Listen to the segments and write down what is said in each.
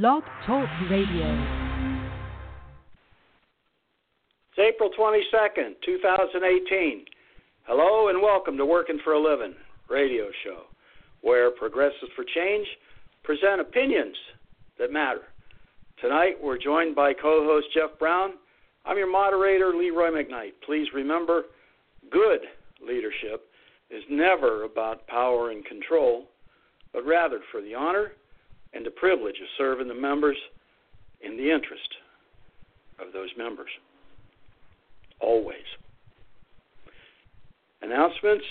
Blog Talk Radio. It's April 22nd, 2018. Hello and welcome to Working for a Living radio show, where Progressives for Change present opinions that matter. Tonight we're joined by co host Jeff Brown. I'm your moderator, Leroy McKnight. Please remember good leadership is never about power and control, but rather for the honor and the privilege of serving the members in the interest of those members. Always. Announcements.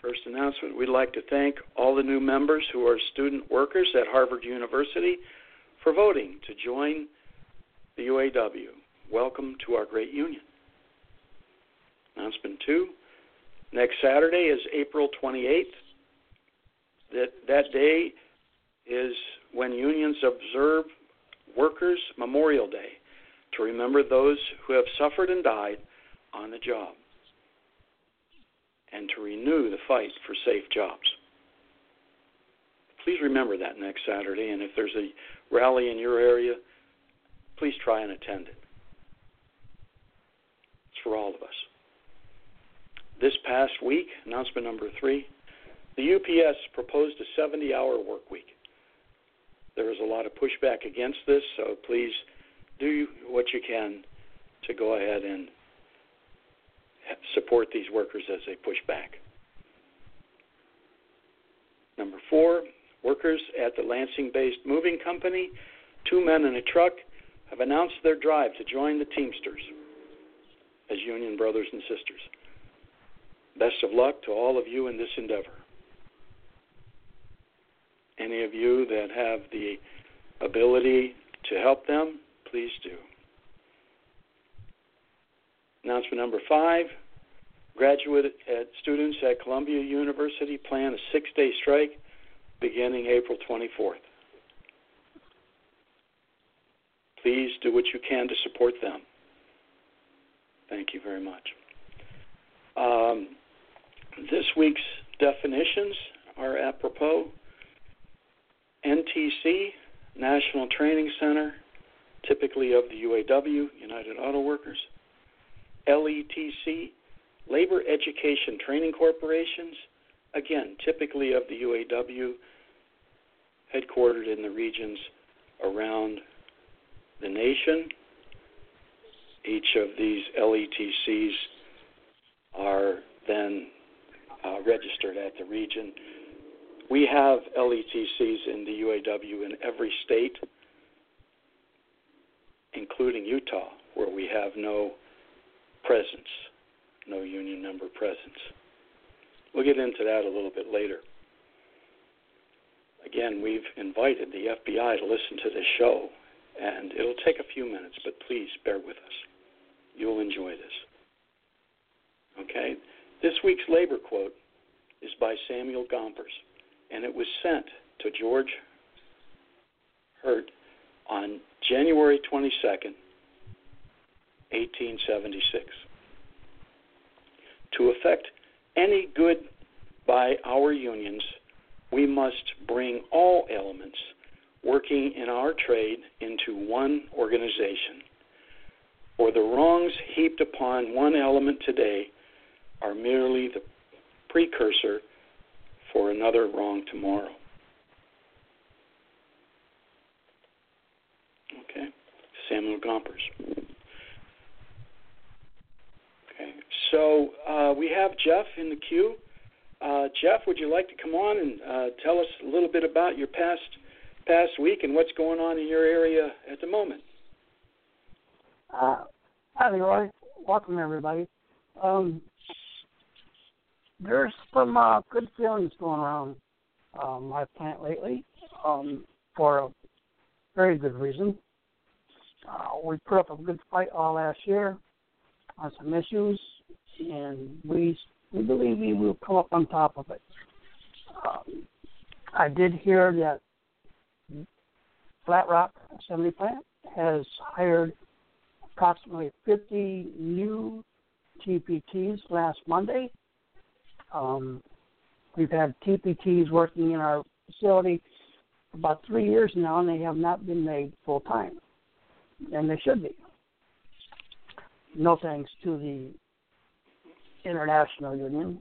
First announcement we'd like to thank all the new members who are student workers at Harvard University for voting to join the UAW. Welcome to our great union. Announcement two Next Saturday is April 28th. That that day is when unions observe Workers' Memorial Day to remember those who have suffered and died on the job and to renew the fight for safe jobs. Please remember that next Saturday, and if there's a rally in your area, please try and attend it. It's for all of us. This past week, announcement number three, the UPS proposed a 70 hour work week. There is a lot of pushback against this, so please do what you can to go ahead and support these workers as they push back. Number four, workers at the Lansing based moving company, Two Men and a Truck, have announced their drive to join the Teamsters as union brothers and sisters. Best of luck to all of you in this endeavor. Any of you that have the ability to help them, please do. Announcement number five graduate students at Columbia University plan a six day strike beginning April 24th. Please do what you can to support them. Thank you very much. Um, this week's definitions are apropos. NTC, National Training Center, typically of the UAW, United Auto Workers. LETC, Labor Education Training Corporations, again, typically of the UAW, headquartered in the regions around the nation. Each of these LETCs are then uh, registered at the region. We have LETCs in the UAW in every state, including Utah, where we have no presence, no union member presence. We'll get into that a little bit later. Again, we've invited the FBI to listen to this show, and it'll take a few minutes, but please bear with us. You'll enjoy this. Okay? This week's labor quote is by Samuel Gompers, and it was sent to George Hurt on January 22nd, 1876. To effect any good by our unions, we must bring all elements working in our trade into one organization. For the wrongs heaped upon one element today are merely the precursor for another wrong tomorrow. Okay, Samuel Gompers. Okay, so uh, we have Jeff in the queue. Uh, Jeff, would you like to come on and uh, tell us a little bit about your past past week and what's going on in your area at the moment? Uh, hi, Roy. Welcome, everybody. Um, there's some uh, good feelings going around um, my plant lately um, for a very good reason. Uh, we put up a good fight all last year on some issues, and we we believe we will come up on top of it. Um, I did hear that Flat Rock Assembly Plant has hired approximately 50 new TPTs last Monday. Um, we've had TPTs working in our facility about three years now, and they have not been made full time, and they should be. No thanks to the International Union,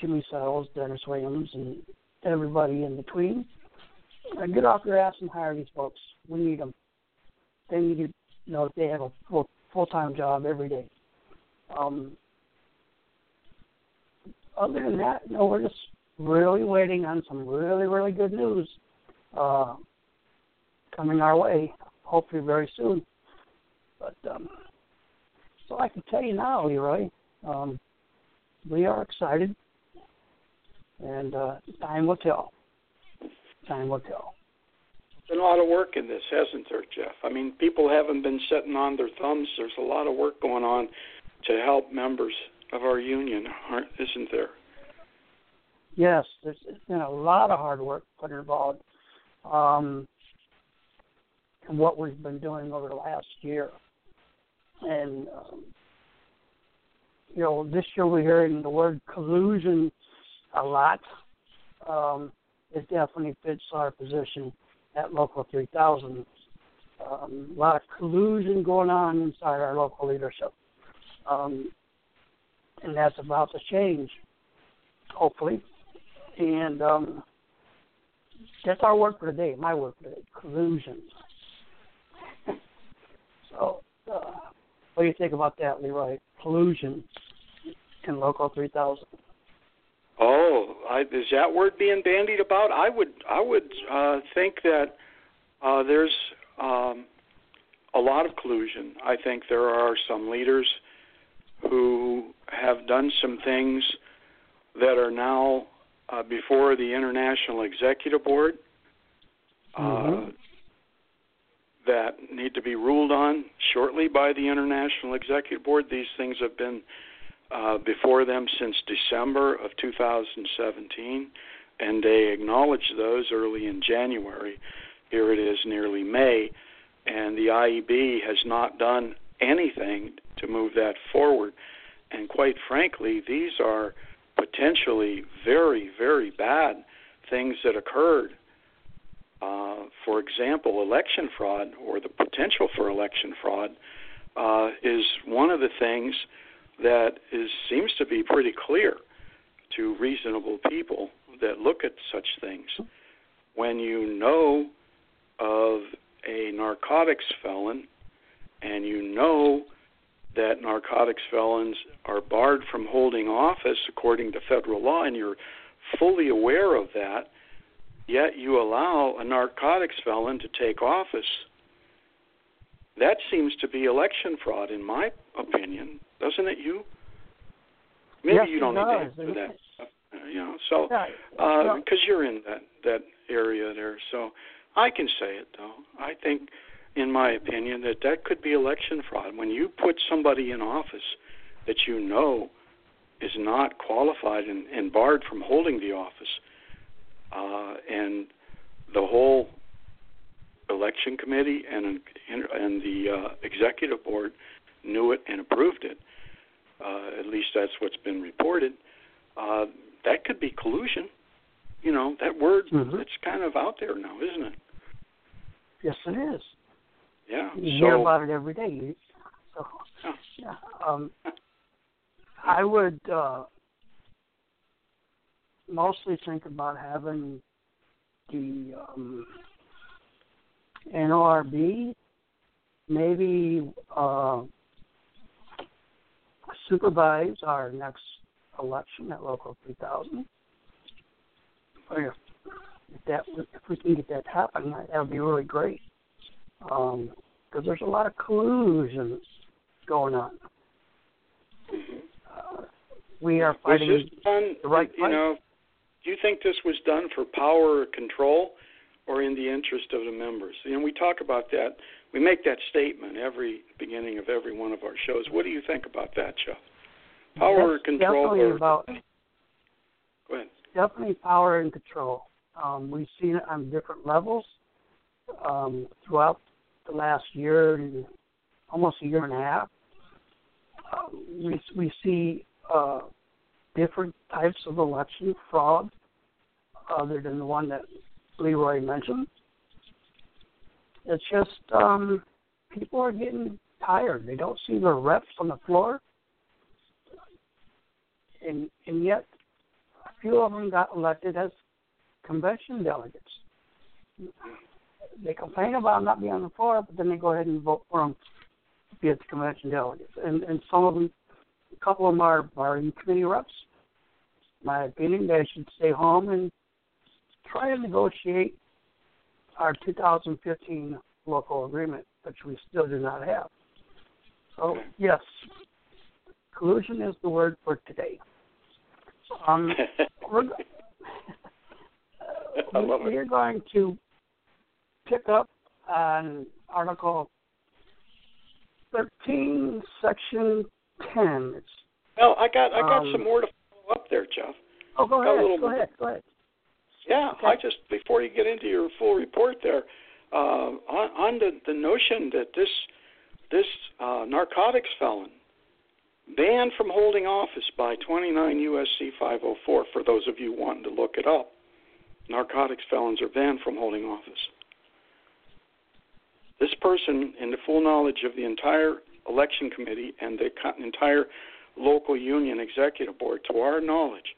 Jimmy Settles, Dennis Williams, and everybody in between. Uh, get off your ass and hire these folks. We need them. They need to know that they have a full full time job every day. Um, other than that, no, we're just really waiting on some really really good news uh, coming our way. Hopefully very soon. But um, so I can tell you now, Leroy. Um, we are excited, and uh, time will tell. Time will tell. There's been a lot of work in this, hasn't there, Jeff? I mean, people haven't been sitting on their thumbs. There's a lot of work going on to help members of our union, aren't, isn't there? Yes, there's been a lot of hard work put involved um, in what we've been doing over the last year. And um, you know, this year we're hearing the word collusion a lot. Um, it definitely fits our position at Local 3000. Um, a lot of collusion going on inside our local leadership. Um, and that's about to change, hopefully. And um, that's our work for today, my work for today, collusion. so, uh, what do you think about that, Leroy? Collusion in Local 3000. Oh, I, is that word being bandied about? I would, I would uh, think that uh, there's um, a lot of collusion. I think there are some leaders who have done some things that are now uh, before the International Executive Board. Uh, mm-hmm that need to be ruled on shortly by the International Executive Board. These things have been uh, before them since December of 2017, and they acknowledged those early in January. Here it is nearly May, and the IEB has not done anything to move that forward. And quite frankly, these are potentially very, very bad things that occurred uh, for example, election fraud or the potential for election fraud uh, is one of the things that is seems to be pretty clear to reasonable people that look at such things. When you know of a narcotics felon and you know that narcotics felons are barred from holding office according to federal law and you're fully aware of that yet you allow a narcotics felon to take office. That seems to be election fraud, in my opinion, doesn't it? You maybe yes, you don't need to answer that. Uh, you know, so Yeah, uh, because you're in that that area there, so I can say it though. I think, in my opinion, that that could be election fraud when you put somebody in office that you know is not qualified and, and barred from holding the office uh, and the whole election committee and and the uh, executive board knew it and approved it. Uh, at least that's what's been reported. Uh, that could be collusion. You know that word. Mhm. It's kind of out there now, isn't it? Yes, it is. Yeah. You so hear about it every day. So, Yeah. Um, I would uh, mostly think about having the um, NORB maybe uh, supervise our next election at local 3000. If, if that if we can get that happen, that would be really great. Because there's a lot of collusion going on. Uh, we are was fighting this done? the right you fight. know, do you think this was done for power or control, or in the interest of the members. And we talk about that. We make that statement every beginning of every one of our shows. What do you think about that, Jeff? Power That's control. Definitely or, about go ahead. definitely power and control. Um, we've seen it on different levels um, throughout the last year, almost a year and a half. Um, we we see uh, different types of election fraud, other than the one that Leroy mentioned. It's just um, people are getting tired. They don't see their reps on the floor, and and yet a few of them got elected as convention delegates. They complain about not being on the floor, but then they go ahead and vote for them to be at the convention delegates. And and some of them, a couple of them are, are in committee reps. My opinion, they should stay home and try to negotiate our 2015 local agreement, which we still do not have. So yes, collusion is the word for today. Um, we're, love it. we're going to pick up on Article 13, Section 10. It's, Well, I got I got Um, some more to follow up there, Jeff. oh, go ahead. Go bit- ahead. Go ahead. Yeah, Okay. I just before you get into your full report there, uh, on, on the the notion that this this uh, narcotics felon banned from holding office by 29 USC 504. For those of you wanting to look it up, narcotics felons are banned from holding office. This person, in the full knowledge of the entire election committee and the entire local union executive board, to our knowledge,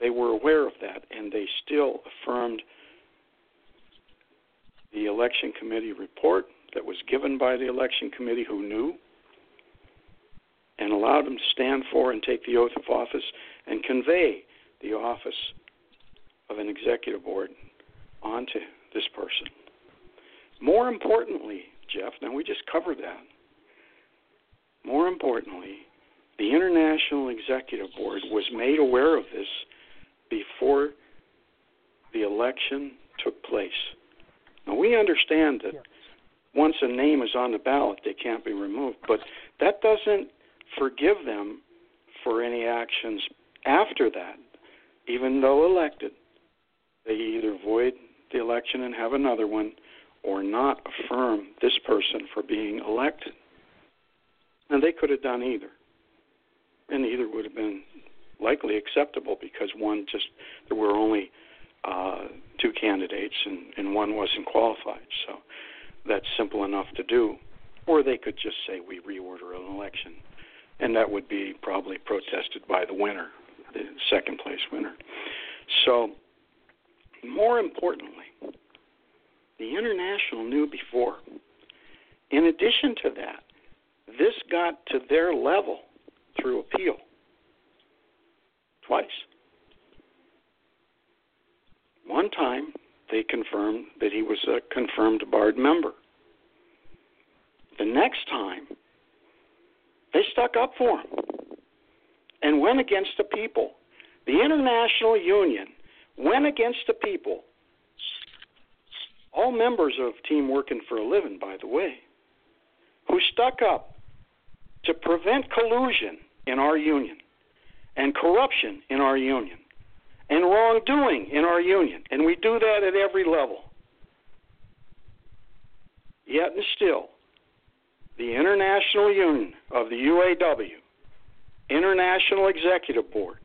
they were aware of that and they still affirmed the election committee report that was given by the election committee who knew and allowed them to stand for and take the oath of office and convey the office of an executive board onto this person. More importantly, Jeff, now we just covered that. More importantly, the International Executive Board was made aware of this before the election took place. Now, we understand that Yes. once a name is on the ballot, they can't be removed, but that doesn't forgive them for any actions after that. Even though elected, they either void the election and have another one or not affirm this person for being elected. And they could have done either. And either would have been likely acceptable because one just there were only uh, two candidates and, and one wasn't qualified. So that's simple enough to do. Or they could just say we reorder an election, and that would be probably protested by the winner, the second place winner. So, more importantly, the international knew before. In addition to that, this got to their level through appeal twice. One time, they confirmed that he was a confirmed barred member. The next time, they stuck up for him and went against the people. The International Union went against the people. All members of Team Working for a Living, by the way, who stuck up to prevent collusion in our union and corruption in our union and wrongdoing in our union. And we do that at every level. Yet and still, the International Union of the UAW, International Executive Board,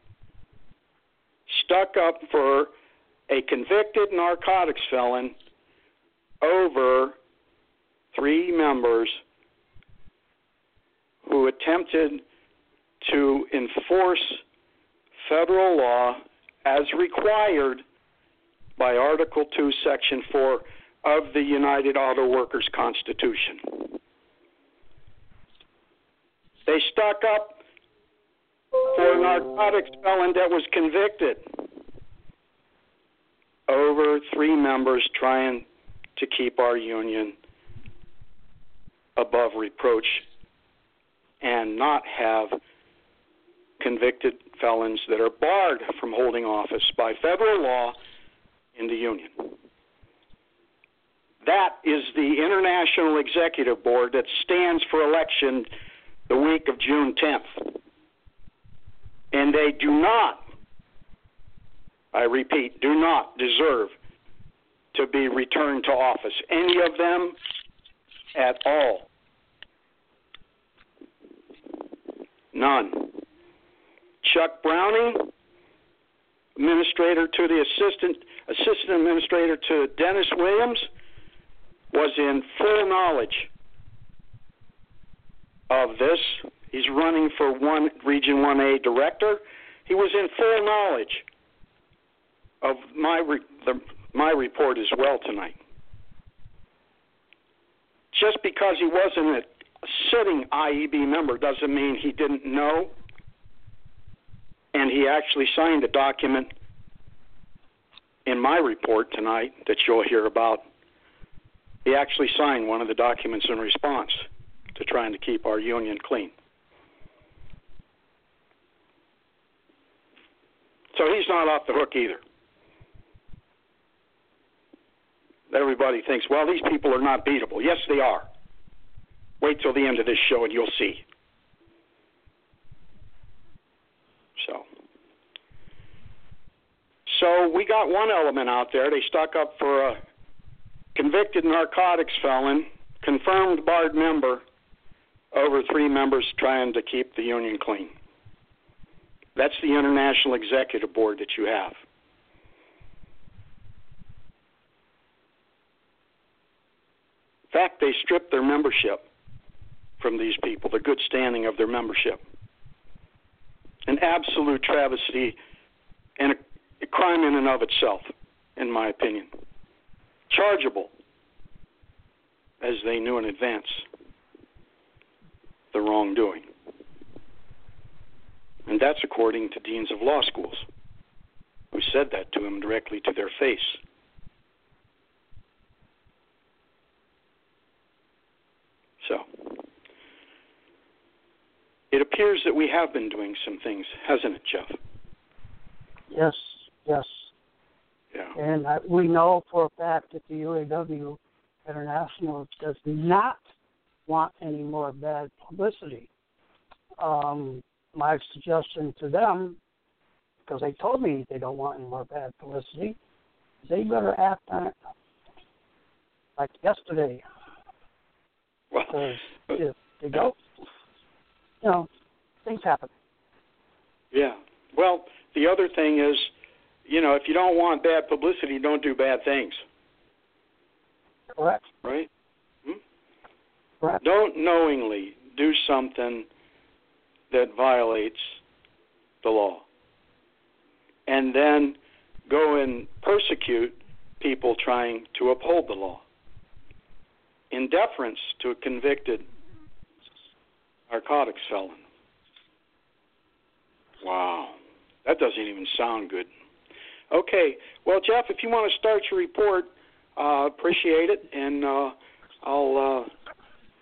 stuck up for a convicted narcotics felon over three members who attempted to enforce federal law as required by Article 2, Section 4 of the United Auto Workers Constitution. They stuck up for a narcotics felon that was convicted over three members trying to keep our union above reproach and not have convicted felons that are barred from holding office by federal law in the union. That is the International Executive Board that stands for election the week of June 10th. And they do not, I repeat, do not deserve to be returned to office. Any of them at all. None. Chuck Browning, administrator to the assistant assistant administrator to Dennis Williams, was in full knowledge of this. He's running for one Region 1A director. He was in full knowledge of my the, my report as well tonight. Just because he wasn't a sitting IEB member doesn't mean he didn't know. And he actually signed a document in my report tonight that you'll hear about. He actually signed one of the documents in response to trying to keep our union clean. So he's not off the hook either. Everybody thinks, well, these people are not beatable. Yes, they are. Wait till the end of this show and you'll see. So, so we got one element out there. They stuck up for a convicted narcotics felon, confirmed barred member, over three members trying to keep the union clean. That's the International Executive Board that you have. Fact, they stripped their membership from these people, the good standing of their membership. An absolute travesty and a, a crime in and of itself, in my opinion. Chargeable, as they knew in advance, the wrongdoing. And that's according to deans of law schools, who said that to him directly to their face. So, it appears that we have been doing some things, hasn't it, Jeff? Yes, yes. Yeah. And I, we know for a fact that the UAW International does not want any more bad publicity. Um, my suggestion to them, because they told me they don't want any more bad publicity, is they better act on it like yesterday. Well, Because uh, if they don't, you know, things happen. yeah. Well, the other thing is, you know, if you don't want bad publicity, don't do bad things, Correct. right? Hmm? Correct. Don't knowingly do something that violates the law. And then go and persecute people trying to uphold the law. In deference to a convicted narcotics felon. Wow. That doesn't even sound good. Okay. Well, Jeff, if you want to start your report, uh, appreciate it, and uh, I'll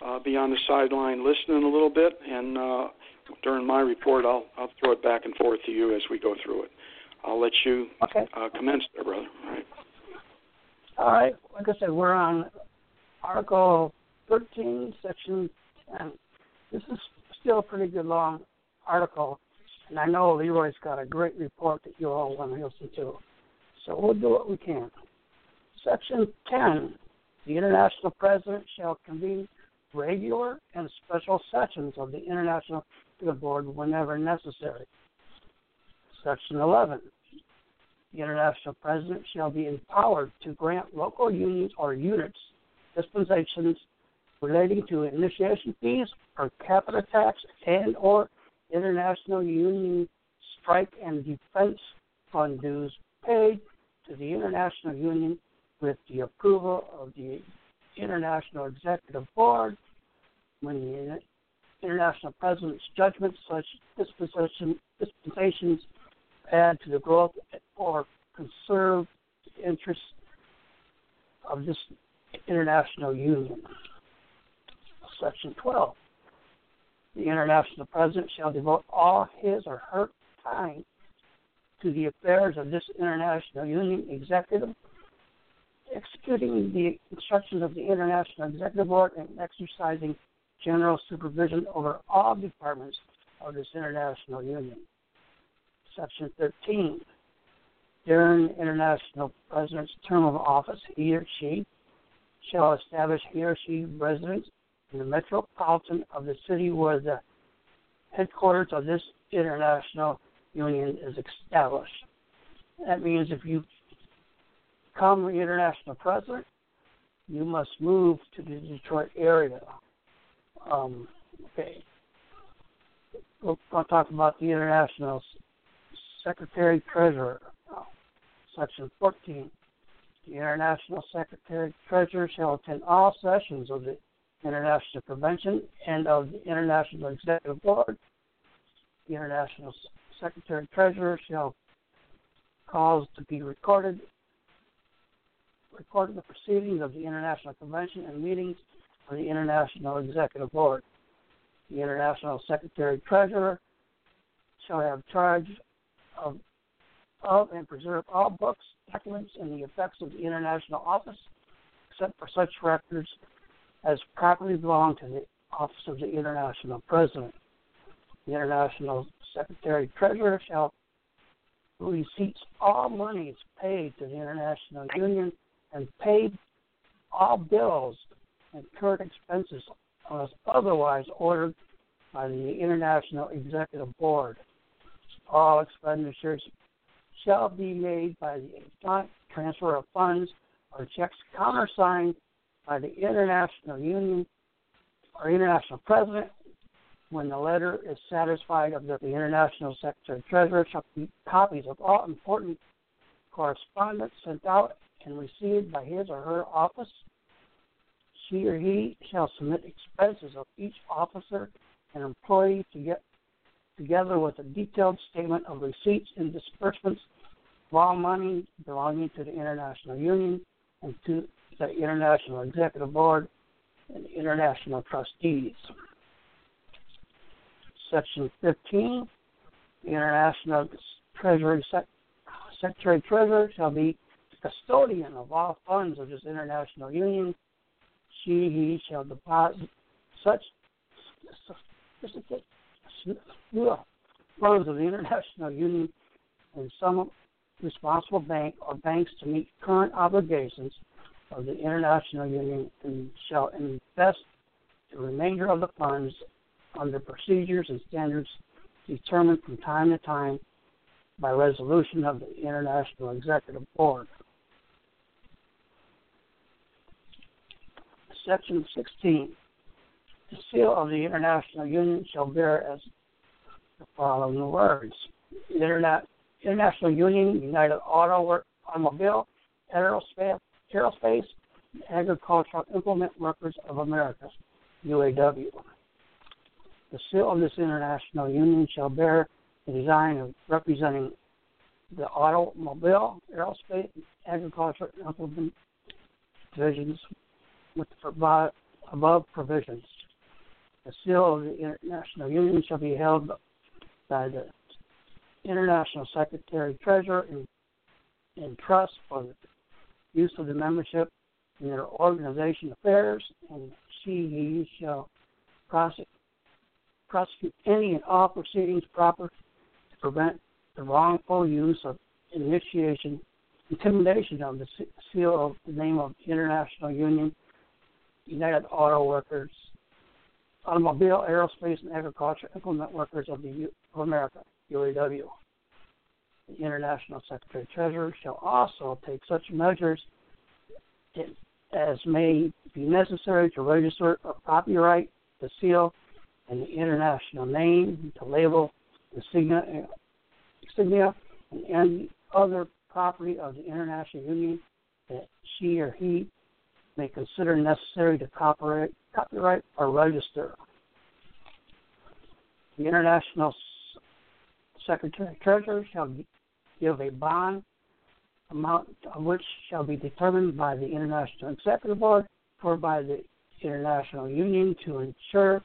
uh, uh, be on the sideline listening a little bit, and uh, during my report, I'll I'll throw it back and forth to you as we go through it. I'll let you Okay. uh, commence there, brother. All right. All right. Like I said, we're on Article 13, Section 10. This is still a pretty good long article, and I know Leroy's got a great report that you all want to listen to. So we'll do what we can. Section 10. The International President shall convene regular and special sessions of the International Board whenever necessary. Section 11. The International President shall be empowered to grant local unions or units dispensations relating to initiation fees, per capita tax, and or international union strike and defense fund dues paid to the International Union with the approval of the International Executive Board. When the International President's judgment such dispensation, dispensations add to the growth or conserve the interests of this international union. Section 12. The international president shall devote all his or her time to the affairs of this international union executive executing the instructions of the International Executive Board and exercising general supervision over all departments of this international union. Section 13. During international president's term of office, he or she shall establish he or she residence in the metropolitan of the city where the headquarters of this international union is established. That means if you become the international president, you must move to the Detroit area. Um, okay. We're going to talk about the international secretary treasurer. Section 14. The international secretary treasurer shall attend all sessions of the International Convention and of the International Executive Board. The international secretary treasurer shall cause to be recorded recorded the proceedings of the International Convention and meetings of the International Executive Board. The International Secretary Treasurer shall have charge of, of and preserve all books, documents, and the effects of the International Office, except for such records as properly belong to the Office of the International President. The International Secretary Treasurer shall receipts all monies paid to the International Union and paid all bills and current expenses unless otherwise ordered by the International Executive Board. All expenditures shall be made by the transfer of funds or checks countersigned by the International Union or International President when the letter is satisfied of that the International Secretary Treasurer shall keep copies of all important correspondence sent out and received by his or her office. She or he shall submit expenses of each officer and employee to get together with a detailed statement of receipts and disbursements of all money belonging to the International Union and to the International Executive Board and international trustees. Section 15, the International Treasury Sec- Secretary Treasurer shall be custodian of all funds of this international union. She, he shall deposit such funds of the international union and some responsible bank or banks to meet current obligations of the international union and shall invest the remainder of the funds under procedures and standards determined from time to time by resolution of the International Executive Board. Section 16. The seal of the International Union shall bear as the following words Internet, International Union, United Auto Automobile, Aerospace, Aerospace, Agricultural Implement Workers of America, UAW. The seal of this international union shall bear the design of representing the automobile, aerospace, and agriculture implement divisions with the above provisions. The seal of the International Union shall be held by the International Secretary Treasurer in, in trust for the use of the membership in their organization affairs, and she he shall prosecute prosecute any and all proceedings proper to prevent the wrongful use of initiation, intimidation of the seal of the name of the International Union, United Auto Workers, Automobile, Aerospace, and Agriculture Implement Workers of the U- of America, UAW. The International Secretary Treasurer shall also take such measures as may be necessary to register or copyright the seal and the international name, to label, the insignia, insignia and any other property of the international union that she or he may consider necessary to copyright, copyright or register. The International Secretary Treasurer shall give a bond amount of which shall be determined by the International Executive Board or by the International Union to ensure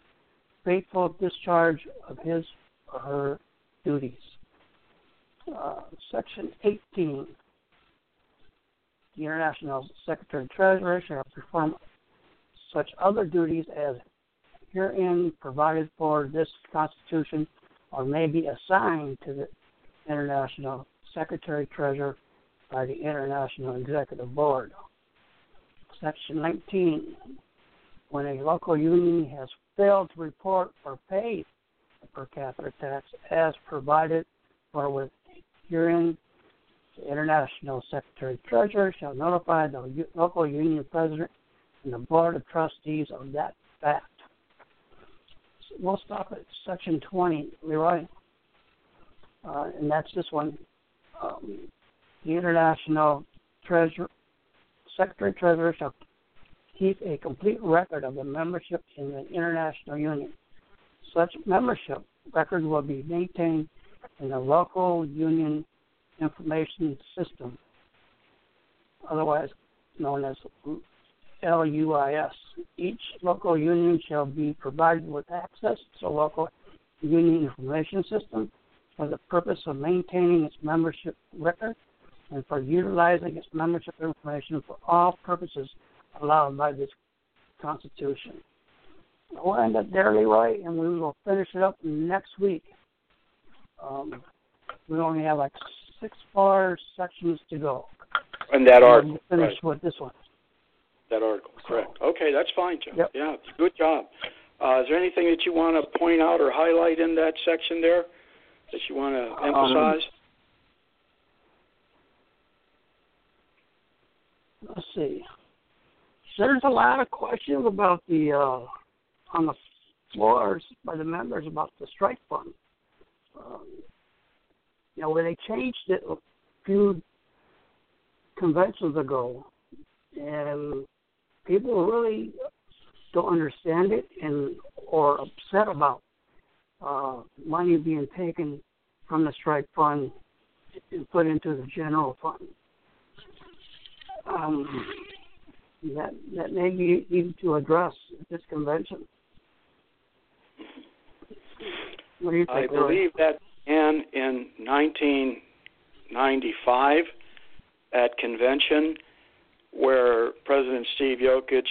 faithful discharge of his or her duties. Uh, section 18. The International Secretary Treasurer shall perform such other duties as herein provided for this Constitution or may be assigned to the International Secretary Treasurer by the International Executive Board. Section 19. When a local union has failed to report or pay the per capita tax as provided for with herein, the International Secretary Treasurer shall notify the local union president and the Board of Trustees of that fact. We'll stop at section 20, Leroy. Uh, and that's this one. Um, the International Treasurer, Secretary Treasurer shall keep a complete record of the membership in the International Union. Such membership record will be maintained in the local union information system, otherwise known as LUIS. Each local union shall be provided with access to local union information system for the purpose of maintaining its membership record and for utilizing its membership information for all purposes allowed by this Constitution. We'll end up there, Leroy, and we will finish it up next week. Um, we only have like six more sections to go. And that article. We'll finish right. with this one. That article, correct. Okay, that's fine, Joe. Yep. Yeah, good job. Uh, is there anything that you want to point out or highlight in that section there that you want to Um, emphasize? let's see. There's a lot of questions about the uh, on the floors by the members about the strike fund. Um, you know, when they changed it a few conventions ago, and people really don't understand it and or upset about uh, money being taken from the strike fund and put into the general fund um, that that may be needed to address at this convention. What do you I think? Roy? believe that began in 1995 at convention where President Steve Yokich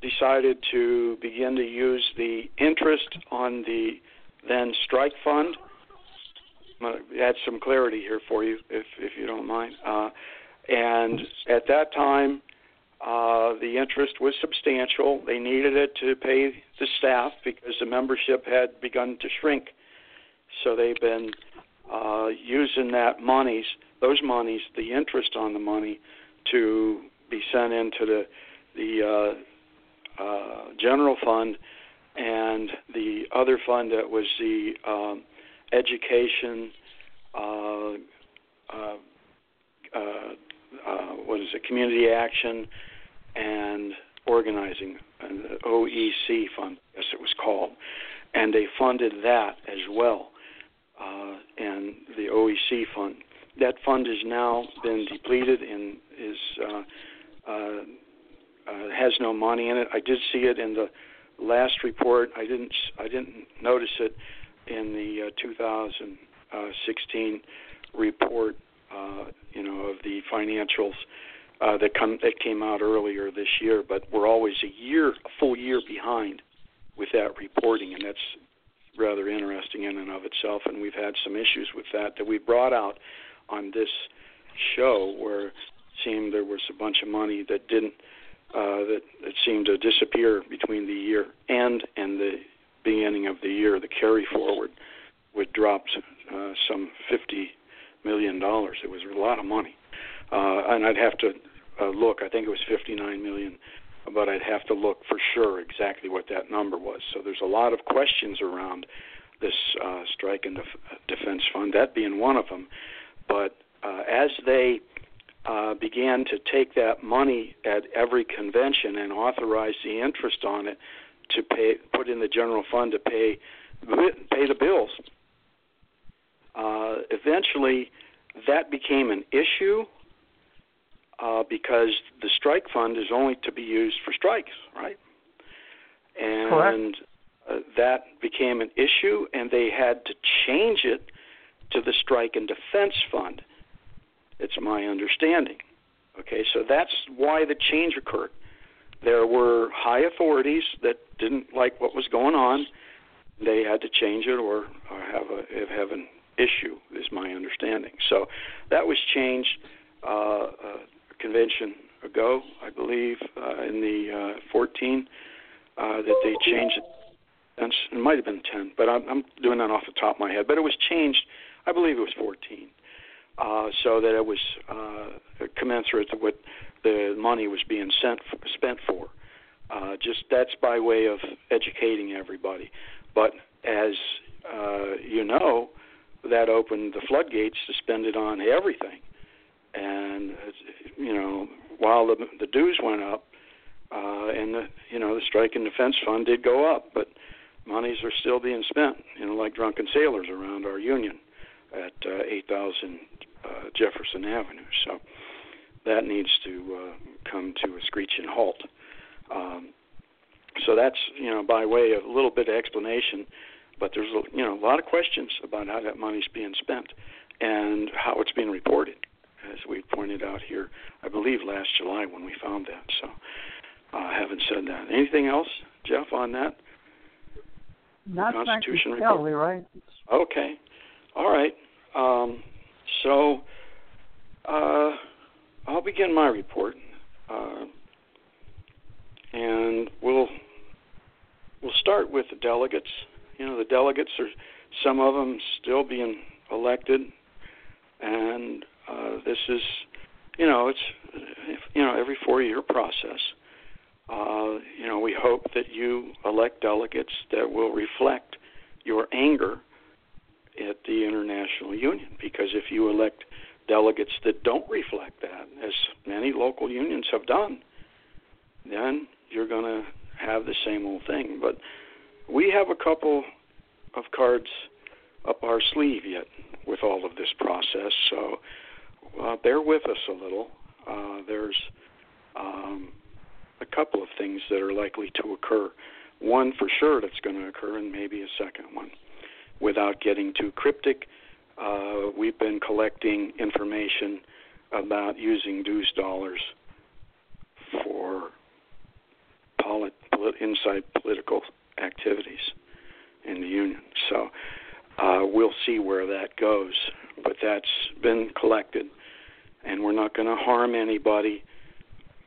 decided to begin to use the interest on the then strike fund. I'm going to add some clarity here for you, if if you don't mind. Uh, and at that time, uh, the interest was substantial. They needed it to pay the staff because the membership had begun to shrink. So they've been uh, using that monies, those monies, the interest on the money, to be sent into the the uh, uh, general fund and the other fund that was the um, education. Uh, uh, uh, uh, what is it? Community action and organizing, and the OEC fund, as it was called, and they funded that as well, uh, and the OEC fund. That fund has now been depleted and is uh, uh, uh, has no money in it. I did see it in the last report. I didn't I didn't notice it in the uh, 2016 report. Uh, you know of the financials that come that came out earlier this year, but we're always a year, a full year behind with that reporting, and that's rather interesting in and of itself. And we've had some issues with that that we brought out on this show, where it seemed there was a bunch of money that didn't uh, that that seemed to disappear between the year end and the beginning of the year. The carry forward would drop uh, some 50 million dollars. It was a lot of money, uh, and I'd have to uh, look. I think it was 59 million, but I'd have to look for sure exactly what that number was. So there's a lot of questions around this uh, strike and def- defense fund, that being one of them. But uh, as they uh, began to take that money at every convention and authorize the interest on it to pay, put in the general fund to pay pay the bills. Uh, eventually, that became an issue uh, because the strike fund is only to be used for strikes, right? And uh, that became an issue, and they had to change it to the strike and defense fund. It's my understanding. Okay, so that's why the change occurred. There were high authorities that didn't like what was going on. They had to change it or, or have a have an issue, is my understanding. So that was changed uh, a convention ago, I believe, uh, in the uh, 14 uh, that they changed it. Might have been 10, but I'm, I'm doing that off the top of my head. But it was changed. I believe it was 14, uh, so that it was uh, commensurate to what the money was being sent for, spent for. Uh, just that's by way of educating everybody. But as uh, you know, that opened the floodgates to spend it on everything. And you know, while the the dues went up, uh, and the you know the strike and defense fund did go up, but monies are still being spent. You know, like drunken sailors around our union at uh, 8,000 uh, Jefferson Avenue. So that needs to uh, come to a screeching halt. Um, so that's you know by way of a little bit of explanation, but there's you know a lot of questions about how that money's being spent and how it's being reported, as we pointed out here, I believe last July when we found that. So uh, haven't said that. Anything else, Jeff, on that? Not Constitution report. right? Okay. All right. Um, so uh, I'll begin my report, uh, and we'll we'll start with the delegates. You know, the delegates are some of them still being elected, and uh, this is, you know, it's you know every four-year process. Uh, you know, we hope that you elect delegates that will reflect your anger at the International Union. Because if you elect delegates that don't reflect that, as many local unions have done, then you're going to have the same old thing. But we have a couple of cards up our sleeve yet with all of this process, so uh, bear with us a little. Uh, there's um, a couple of things that are likely to occur. One for sure that's going to occur, and maybe a second one without getting too cryptic, uh, we've been collecting information about using dues dollars for polit- inside political activities in the union. So uh, we'll see where that goes, but that's been collected, and we're not going to harm anybody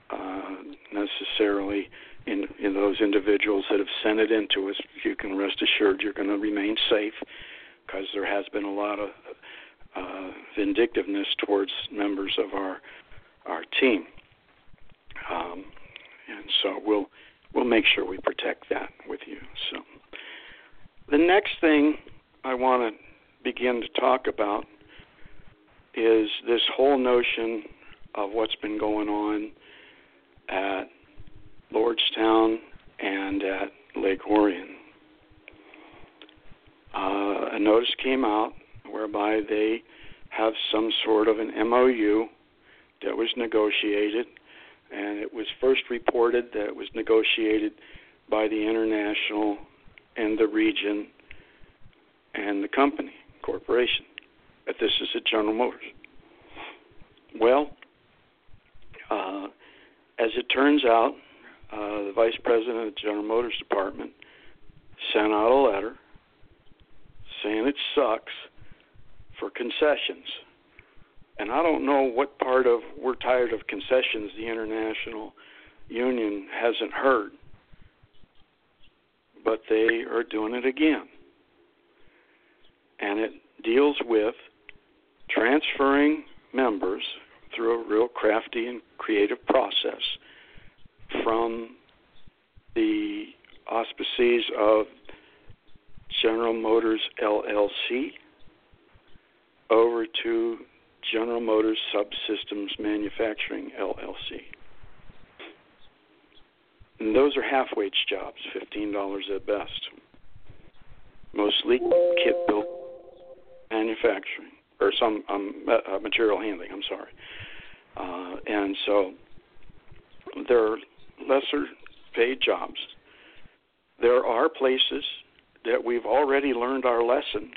uh, necessarily in, in those individuals that have sent it into us, you can rest assured you're going to remain safe because there has been a lot of uh, vindictiveness towards members of our our team, um, and so we'll we'll make sure we protect that with you. So the next thing I want to begin to talk about is this whole notion of what's been going on at Lordstown and at Lake Orion. Uh, a notice came out whereby they have some sort of an MOU that was negotiated, and it was first reported that it was negotiated by the international and the region and the company, corporation. But this is at General Motors. Well, uh, as it turns out, uh, the vice president of the General Motors Department sent out a letter saying it sucks for concessions. And I don't know what part of we're tired of concessions the International Union hasn't heard, but they are doing it again. And it deals with transferring members through a real crafty and creative process from the auspices of General Motors LLC over to General Motors Subsystems Manufacturing LLC. And those are half wage jobs, $15 at best. Mostly kit built manufacturing, or some um, uh, material handling, I'm sorry. Uh, and so there are lesser paid jobs. There are places that we've already learned our lesson.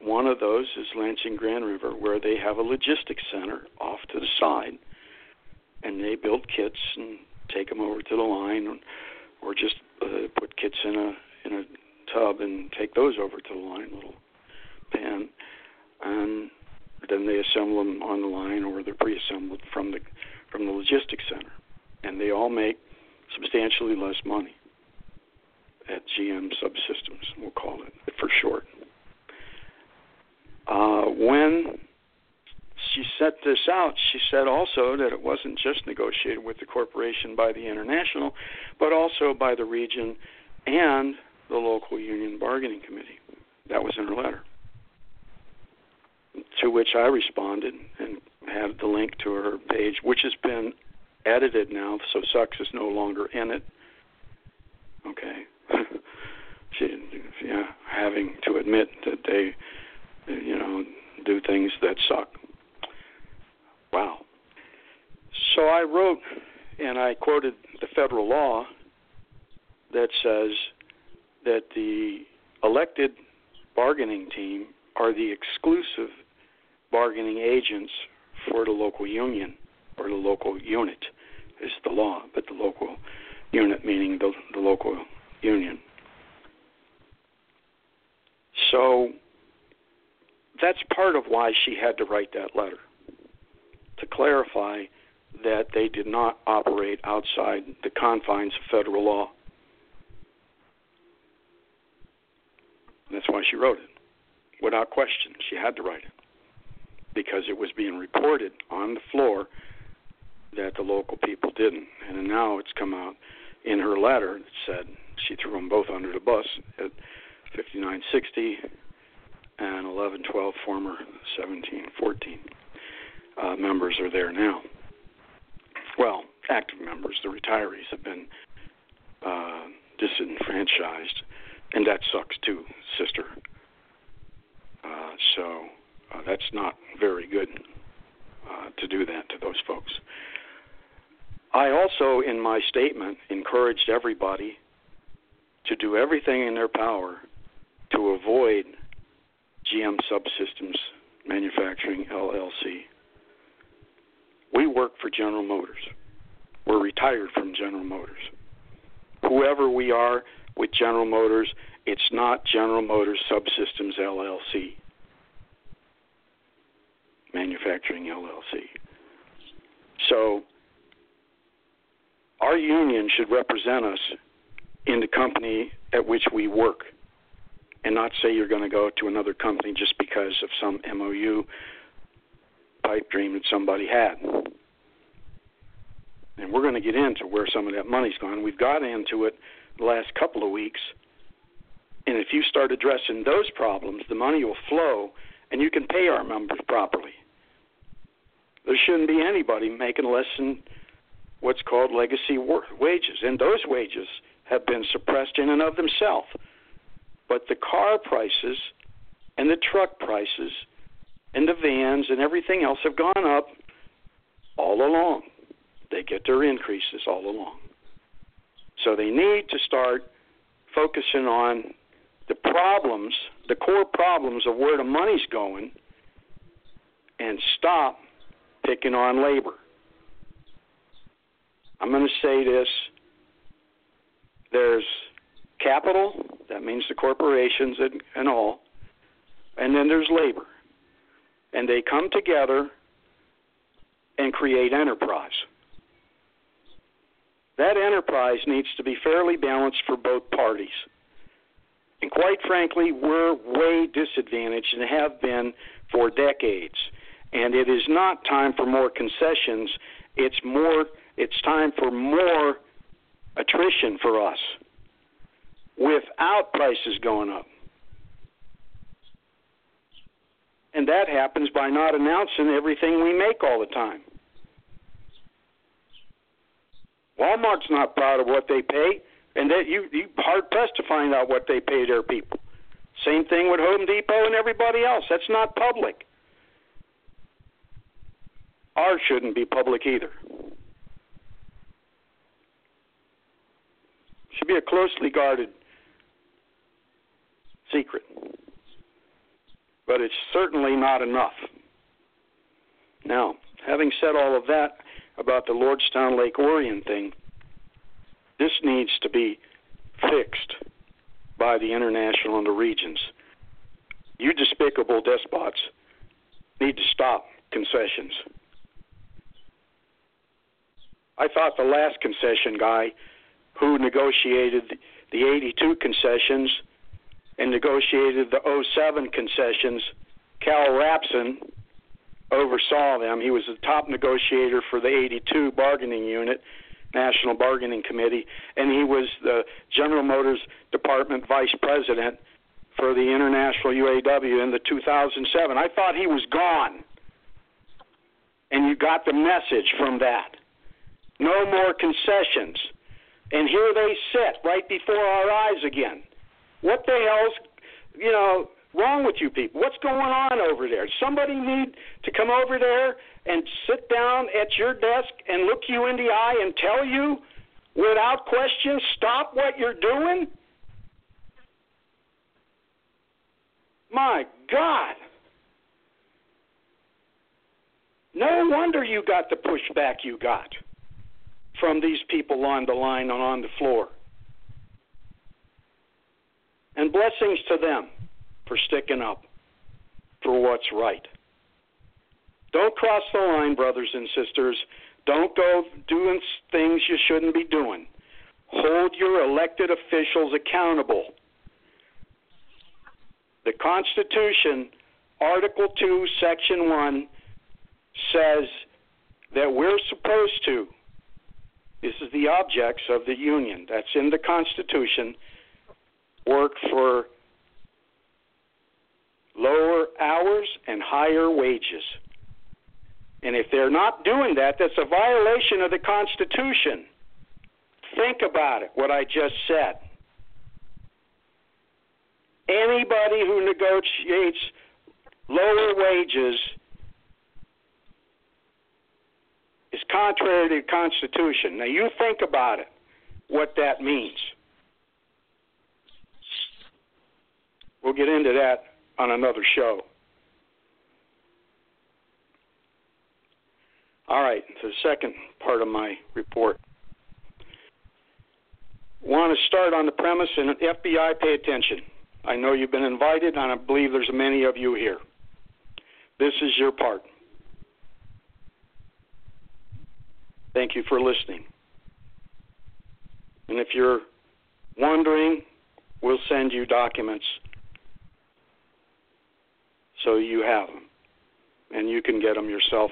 One of those is Lansing Grand River, where they have a logistics center off to the side and they build kits and take them over to the line, or, just uh, put kits in a in a tub and take those over to the line, little pan, and then they assemble them on the line, or they're pre-assembled from the from the logistics center, and they all make substantially less money at GM Subsystems, we'll call it for short. Uh, when she set this out, she said also that it wasn't just negotiated with the corporation by the international, but also by the region and the local union bargaining committee. That was in her letter. To which I responded and had the link to her page, which has been edited now, so Sucks is no longer in it. Okay. she, yeah, having to admit that they, you know, do things that suck. Wow. So I wrote and I quoted the federal law that says that the elected bargaining team are the exclusive bargaining agents for the local union or the local unit is the law, but the local unit meaning the, the local union. So that's part of why she had to write that letter to clarify that they did not operate outside the confines of federal law. That's why she wrote it. Without question, she had to write it because it was being reported on the floor that the local people didn't. And now it's come out in her letter that said she threw them both under the bus at 5960 and 1112 former 1714 uh, members are there now. Well, active members, the retirees have been uh, disenfranchised, and that sucks too, sister. Uh, so uh, that's not very good uh, to do that to those folks. I also, in my statement, encouraged everybody to do everything in their power to avoid GM Subsystems Manufacturing LLC. We work for General Motors. We're retired from General Motors. Whoever we are with General Motors, it's not General Motors Subsystems LLC. Manufacturing LLC. So, our union should represent us in the company at which we work and not say you're going to go to another company just because of some MOU pipe dream that somebody had. And we're going to get into where some of that money's gone. We've got into it the last couple of weeks. And if you start addressing those problems, the money will flow and you can pay our members properly. There shouldn't be anybody making less than what's called legacy wages, and those wages have been suppressed in and of themselves. But the car prices and the truck prices and the vans and everything else have gone up all along. They get their increases all along. So they need to start focusing on the problems, the core problems of where the money's going, and stop picking on labor. I'm going to say this there's capital, that means the corporations and, and all, and then there's labor. And they come together and create enterprise. That enterprise needs to be fairly balanced for both parties. And quite frankly, we're way disadvantaged and have been for decades. And it is not time for more concessions. It's more it's time for more attrition for us without prices going up. And that happens by not announcing everything we make all the time. Walmart's not proud of what they pay, and that you you hard pressed to find out what they pay their people. Same thing with Home Depot and everybody else. That's not public. Ours shouldn't be public either. Should be a closely guarded secret. But it's certainly not enough. Now, having said all of that, about the Lordstown Lake Orion thing. This needs to be fixed by the international and the regions. You despicable despots need to stop concessions. I thought the last concession guy who negotiated the 82 concessions and negotiated the 07 concessions, Cal Rapson, oversaw them. He was the top negotiator for the 82 bargaining unit, National Bargaining Committee, and he was the General Motors Department Vice President for the International UAW in the 2007. I thought he was gone. And you got the message from that. No more concessions. And here they sit right before our eyes again. What the hell's, you know, wrong with you people? What's going on over there? Somebody need to come over there and sit down at your desk and look you in the eye and tell you without question, stop what you're doing? My God. No wonder you got the pushback you got from these people on the line and on the floor. And blessings to them for sticking up for what's right. Don't cross the line, brothers and sisters. Don't go doing things you shouldn't be doing. Hold your elected officials accountable. The Constitution, Article 2, Section 1, says that we're supposed to, this is the objects of the Union, that's in the Constitution, work for lower hours and higher wages. And if they're not doing that, that's a violation of the Constitution. Think about it, what I just said. Anybody who negotiates lower wages is contrary to the Constitution. Now, you think about it, what that means. We'll get into that on another show. All right, the second part of my report. Want to start on the premise, and FBI, pay attention. I know you've been invited, and I believe there's many of you here. This is your part. Thank you for listening. And if you're wondering, we'll send you documents so you have them. And you can get them yourself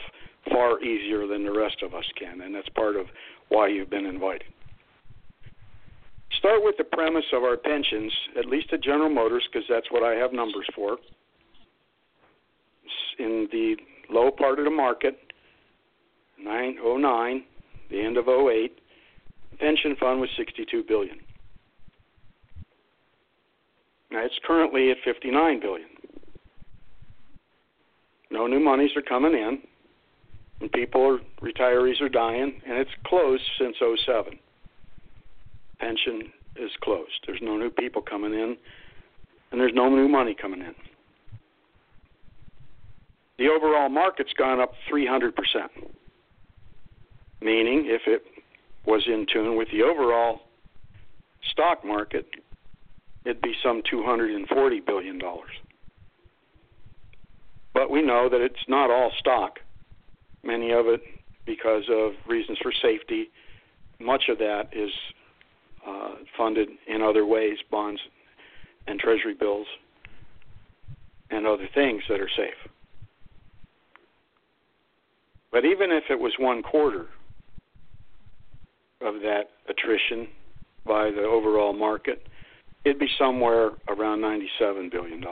far easier than the rest of us can. And that's part of why you've been invited. Start with the premise of our pensions, at least at General Motors, because that's what I have numbers for. In the low part of the market, 909, the end of 08, the pension fund was 62 billion. Now it's currently at 59 billion. No new monies are coming in, and people are retirees are dying, and it's closed since 07. Pension is closed. There's no new people coming in, and there's no new money coming in. The overall market's gone up 300%, meaning if it was in tune with the overall stock market, it'd be some $240 billion. But we know that it's not all stock. Many of it, because of reasons for safety, much of that is uh, funded in other ways, bonds and treasury bills and other things that are safe. But even if it was one quarter of that attrition by the overall market, it'd be somewhere around $97 billion.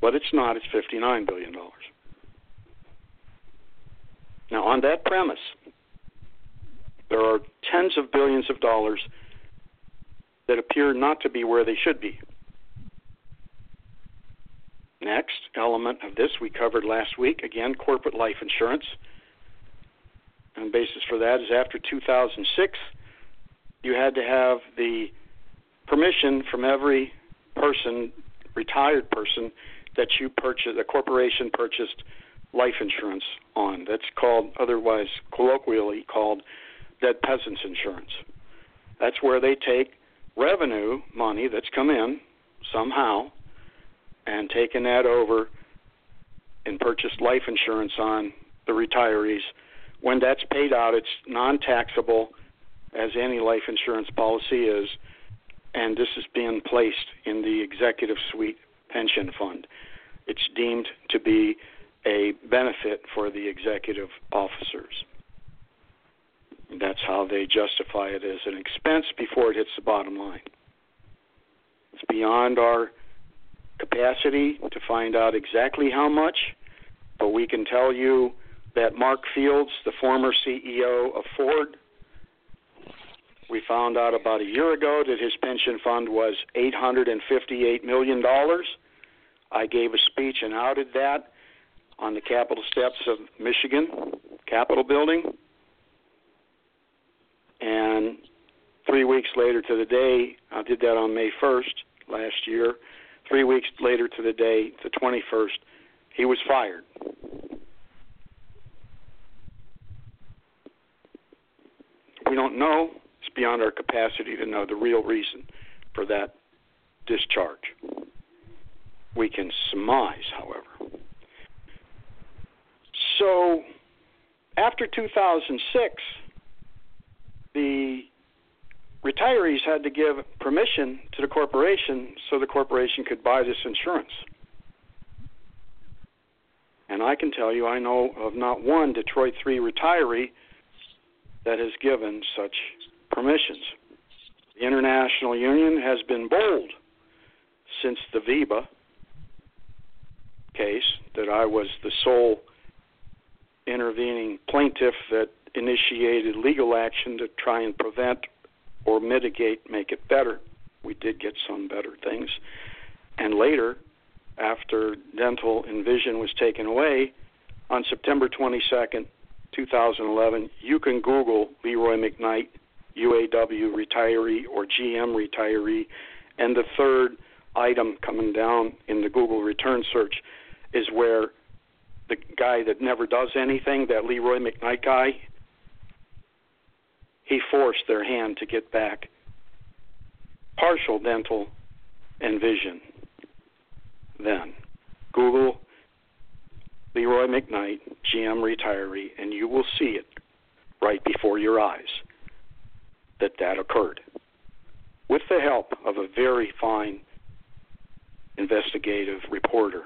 But it's not, it's $59 billion. Now, on that premise, there are tens of billions of dollars that appear not to be where they should be. Next element of this we covered last week again, corporate life insurance. And the basis for that is after 2006, you had to have the permission from every person, retired person, that you purchased, a corporation purchased life insurance on. That's called, otherwise colloquially called, dead peasants insurance. That's where they take revenue money that's come in somehow and taken that over and purchased life insurance on the retirees. When that's paid out, it's non taxable, as any life insurance policy is, and this is being placed in the executive suite pension fund. It's deemed to be a benefit for the executive officers. That's how they justify it as an expense before it hits the bottom line. It's beyond our capacity to find out exactly how much, but we can tell you that Mark Fields, the former CEO of Ford, we found out about a year ago that his pension fund was $858 million. I gave a speech and outed that on the Capitol steps of Michigan Capitol building. And three weeks later to the day, I did that on May 1st last year. Three weeks later to the day, the 21st, he was fired. We don't know. It's beyond our capacity to know the real reason for that discharge. We can surmise, however. So, after 2006, the retirees had to give permission to the corporation so the corporation could buy this insurance. And I can tell you, I know of not one Detroit 3 retiree that has given such permissions. The International Union has been bold since the VEBA case that I was the sole intervening plaintiff that initiated legal action to try and prevent or mitigate, make it better. We did get some better things. And later, after dental and vision was taken away, on September 22nd, 2011, you can Google Leroy McKnight, UAW retiree or GM retiree, and the third item coming down in the Google return search is where the guy that never does anything, that Leroy McKnight guy, he forced their hand to get back partial dental and vision. Then Google Leroy McKnight, GM retiree, and you will see it right before your eyes that that occurred with the help of a very fine investigative reporter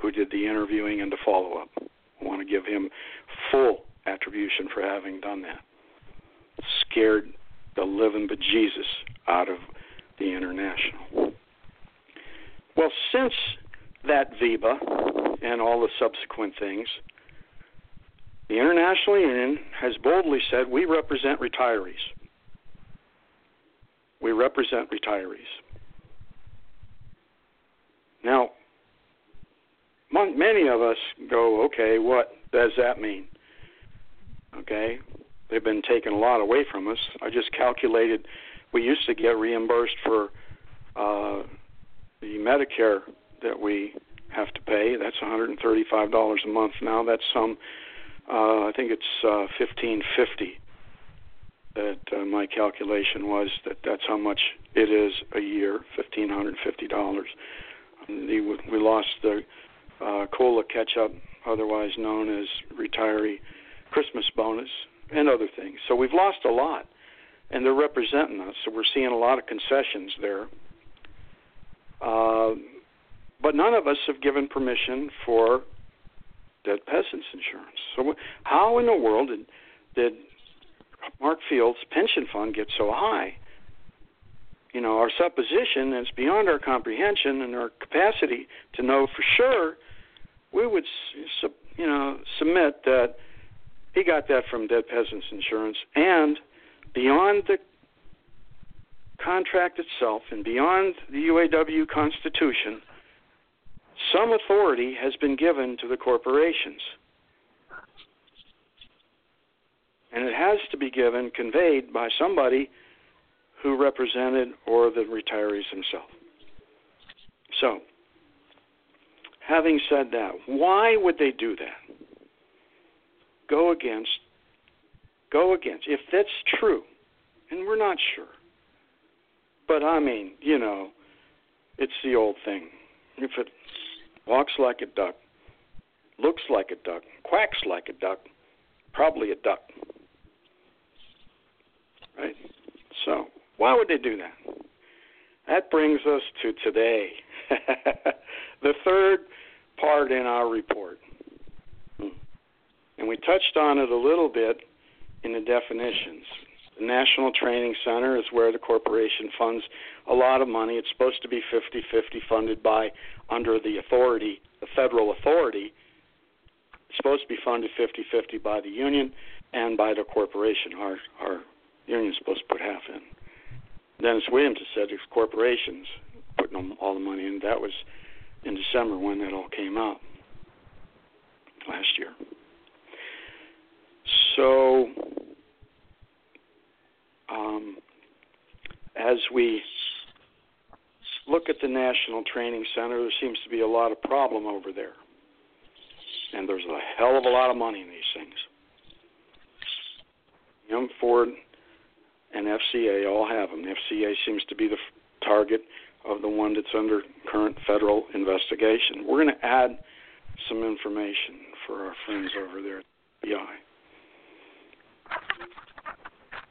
who did the interviewing and the follow up. I want to give him full attribution for having done that. Scared the living bejesus out of the international. Well, since that VEBA and all the subsequent things, the International Union has boldly said we represent retirees. We represent retirees. Now, many of us go, okay, what does that mean? Okay, they've been taking a lot away from us. I just calculated we used to get reimbursed for uh, the Medicare that we have to pay. That's $135 a month now. That's some, uh, I think it's uh, 1550 that uh, my calculation was that that's how much it is a year, $1,550. We, lost the uh, COLA catch up, otherwise known as retiree Christmas bonus, and other things. So we've lost a lot, and they're representing us. So we're seeing a lot of concessions there. Uh, but none of us have given permission for dead peasants insurance. So how in the world did did Mark Field's pension fund get so high? You know, our supposition is beyond our comprehension and our capacity to know for sure we would, you know, submit that he got that from Dead Peasants Insurance, and beyond the contract itself and beyond the UAW Constitution, some authority has been given to the corporations. And it has to be given, conveyed by somebody who represented or the retirees themselves. So, having said that, why would they do that? Go against, go against. If that's true, and we're not sure, but I mean, you know, it's the old thing. If it walks like a duck, looks like a duck, quacks like a duck, probably a duck. Right? So, why would they do that? That brings us to today. the third part in our report. Hmm. And we touched on it a little bit in the definitions. The National Training Center is where the corporation funds a lot of money. It's supposed to be 50 50 funded by, under the authority, the federal authority. Supposed to be funded 50 50 by the union and by the corporation. Our, our union is supposed to put half in. Dennis Williams has said it's corporations putting all the money in. That was in December when that all came out last year. So, um, as we look at the National Training Center, there seems to be a lot of problem over there. And there's a hell of a lot of money in these things. Young Ford and FCA all have them. The FCA seems to be the f- target of the one that's under current federal investigation. We're going to add some information for our friends over there at BI.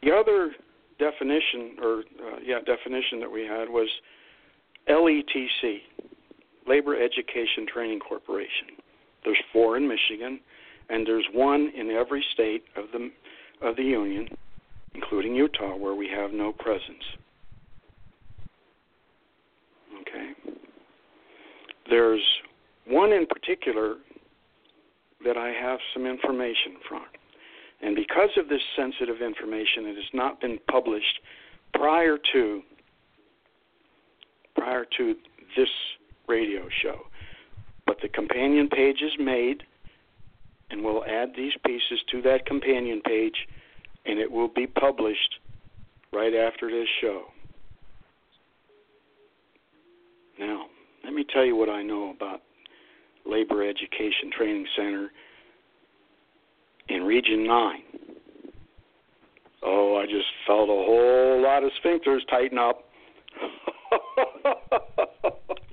The other definition, or uh, yeah, definition that we had was LETC, Labor Education Training Corporation. There's four in Michigan, and there's one in every state of the of the union including Utah, where we have no presence. Okay. There's one in particular that I have some information from. And because of this sensitive information, it has not been published prior to prior to this radio show. But the companion page is made, and we'll add these pieces to that companion page and it will be published right after this show. Now, let me tell you what I know about Labor Education Training Center in Region 9. Oh, I just felt a whole lot of sphincters tighten up.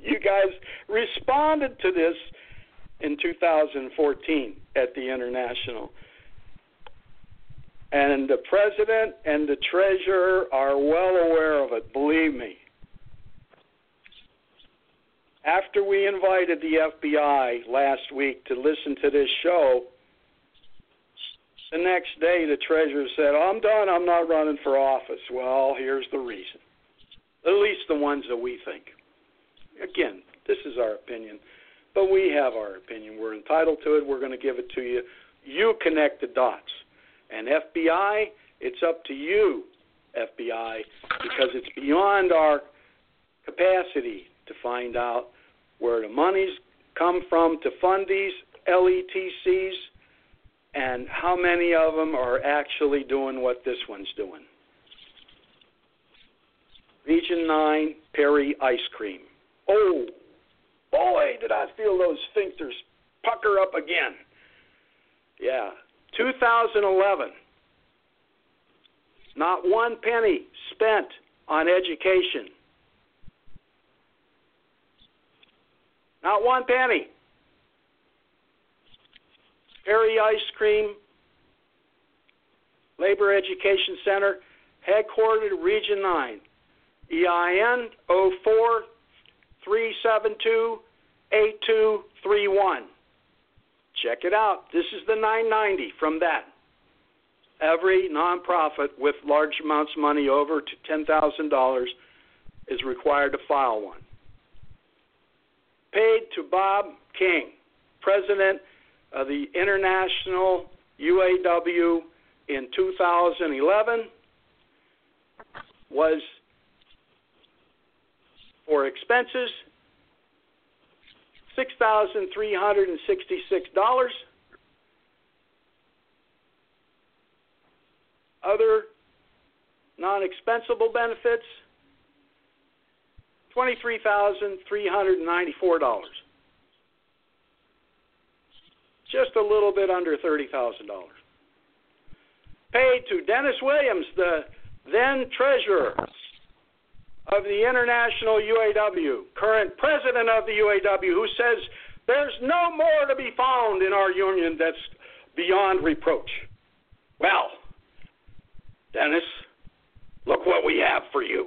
you guys responded to this in 2014 at the International and the president and the treasurer are well aware of it, believe me. After we invited the FBI last week to listen to this show, the next day the treasurer said, oh, I'm done, I'm not running for office. Well, here's the reason. At least the ones that we think. Again, this is our opinion, but we have our opinion. We're entitled to it. We're going to give it to you. You connect the dots. And FBI, it's up to you, FBI, because it's beyond our capacity to find out where the money's come from to fund these LETCs and how many of them are actually doing what this one's doing. Region 9, Perry Ice Cream. Oh, boy, did I feel those sphincters pucker up again. Yeah, 2011, not one penny spent on education. Not one penny. Perry Ice Cream, Labor Education Center, headquartered Region 9, EIN 04 372 8231. Check it out. This is the 990 from that. Every nonprofit with large amounts of money over to $10,000 is required to file one. Paid to Bob King, president of the International UAW in 2011, was for expenses $6,366. Other non expensable benefits, $23,394. just a little bit under $30,000. Paid to Dennis Williams, the then treasurer of the International UAW, current president of the UAW, who says there's no more to be found in our union that's beyond reproach. Well, Dennis, look what we have for you.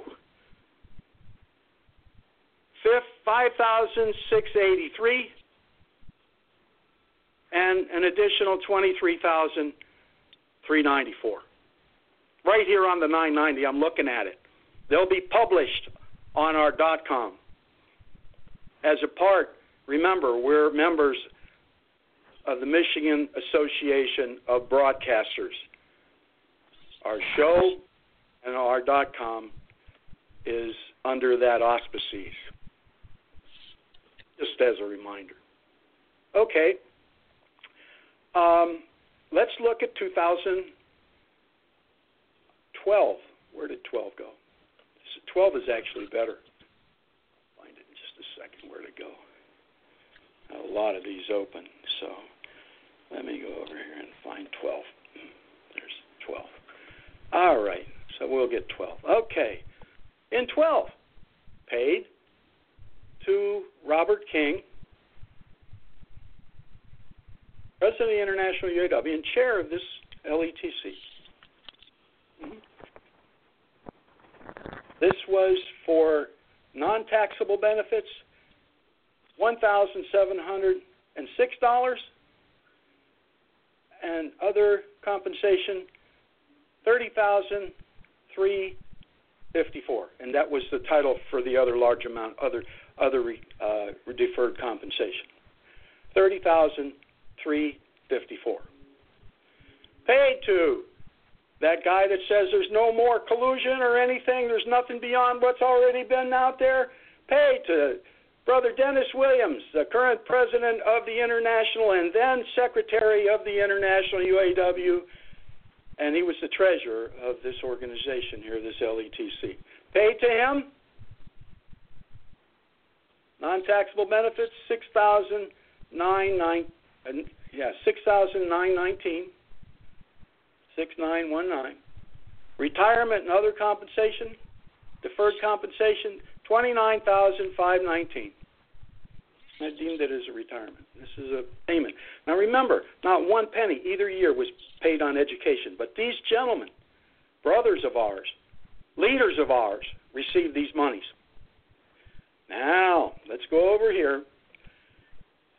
Fifth, 5,683 and an additional 23,394. Right here on the 990, I'm looking at it. They'll be published on our .com. As a part, remember, we're members of the Michigan Association of Broadcasters. Our show and our .com is under that auspices. Just as a reminder. Okay. Um, let's look at 2012. Where did 12 go? 12 is actually better. Find it in just a second where to go. A lot of these open, so let me go over here and find 12. There's 12. All right, so we'll get 12. Okay, in 12, paid to Robert King, President of the International UAW and chair of this LETC. Mm-hmm. This was for non taxable benefits, $1,706, and other compensation, $30,354. And that was the title for the other large amount, other, other uh, deferred compensation. 30354 Paid to that guy that says there's no more collusion or anything, there's nothing beyond what's already been out there, pay to Brother Dennis Williams, the current president of the International and then secretary of the International UAW, and he was the treasurer of this organization here, this LETC. Paid to him, non-taxable benefits, six thousand nine nine, uh, yeah, six thousand nine nineteen. 6919. Retirement and other compensation, deferred compensation, 29519 I deemed it as a retirement. This is a payment. Now remember, not one penny either year was paid on education, but these gentlemen, brothers of ours, leaders of ours, received these monies. Now, let's go over here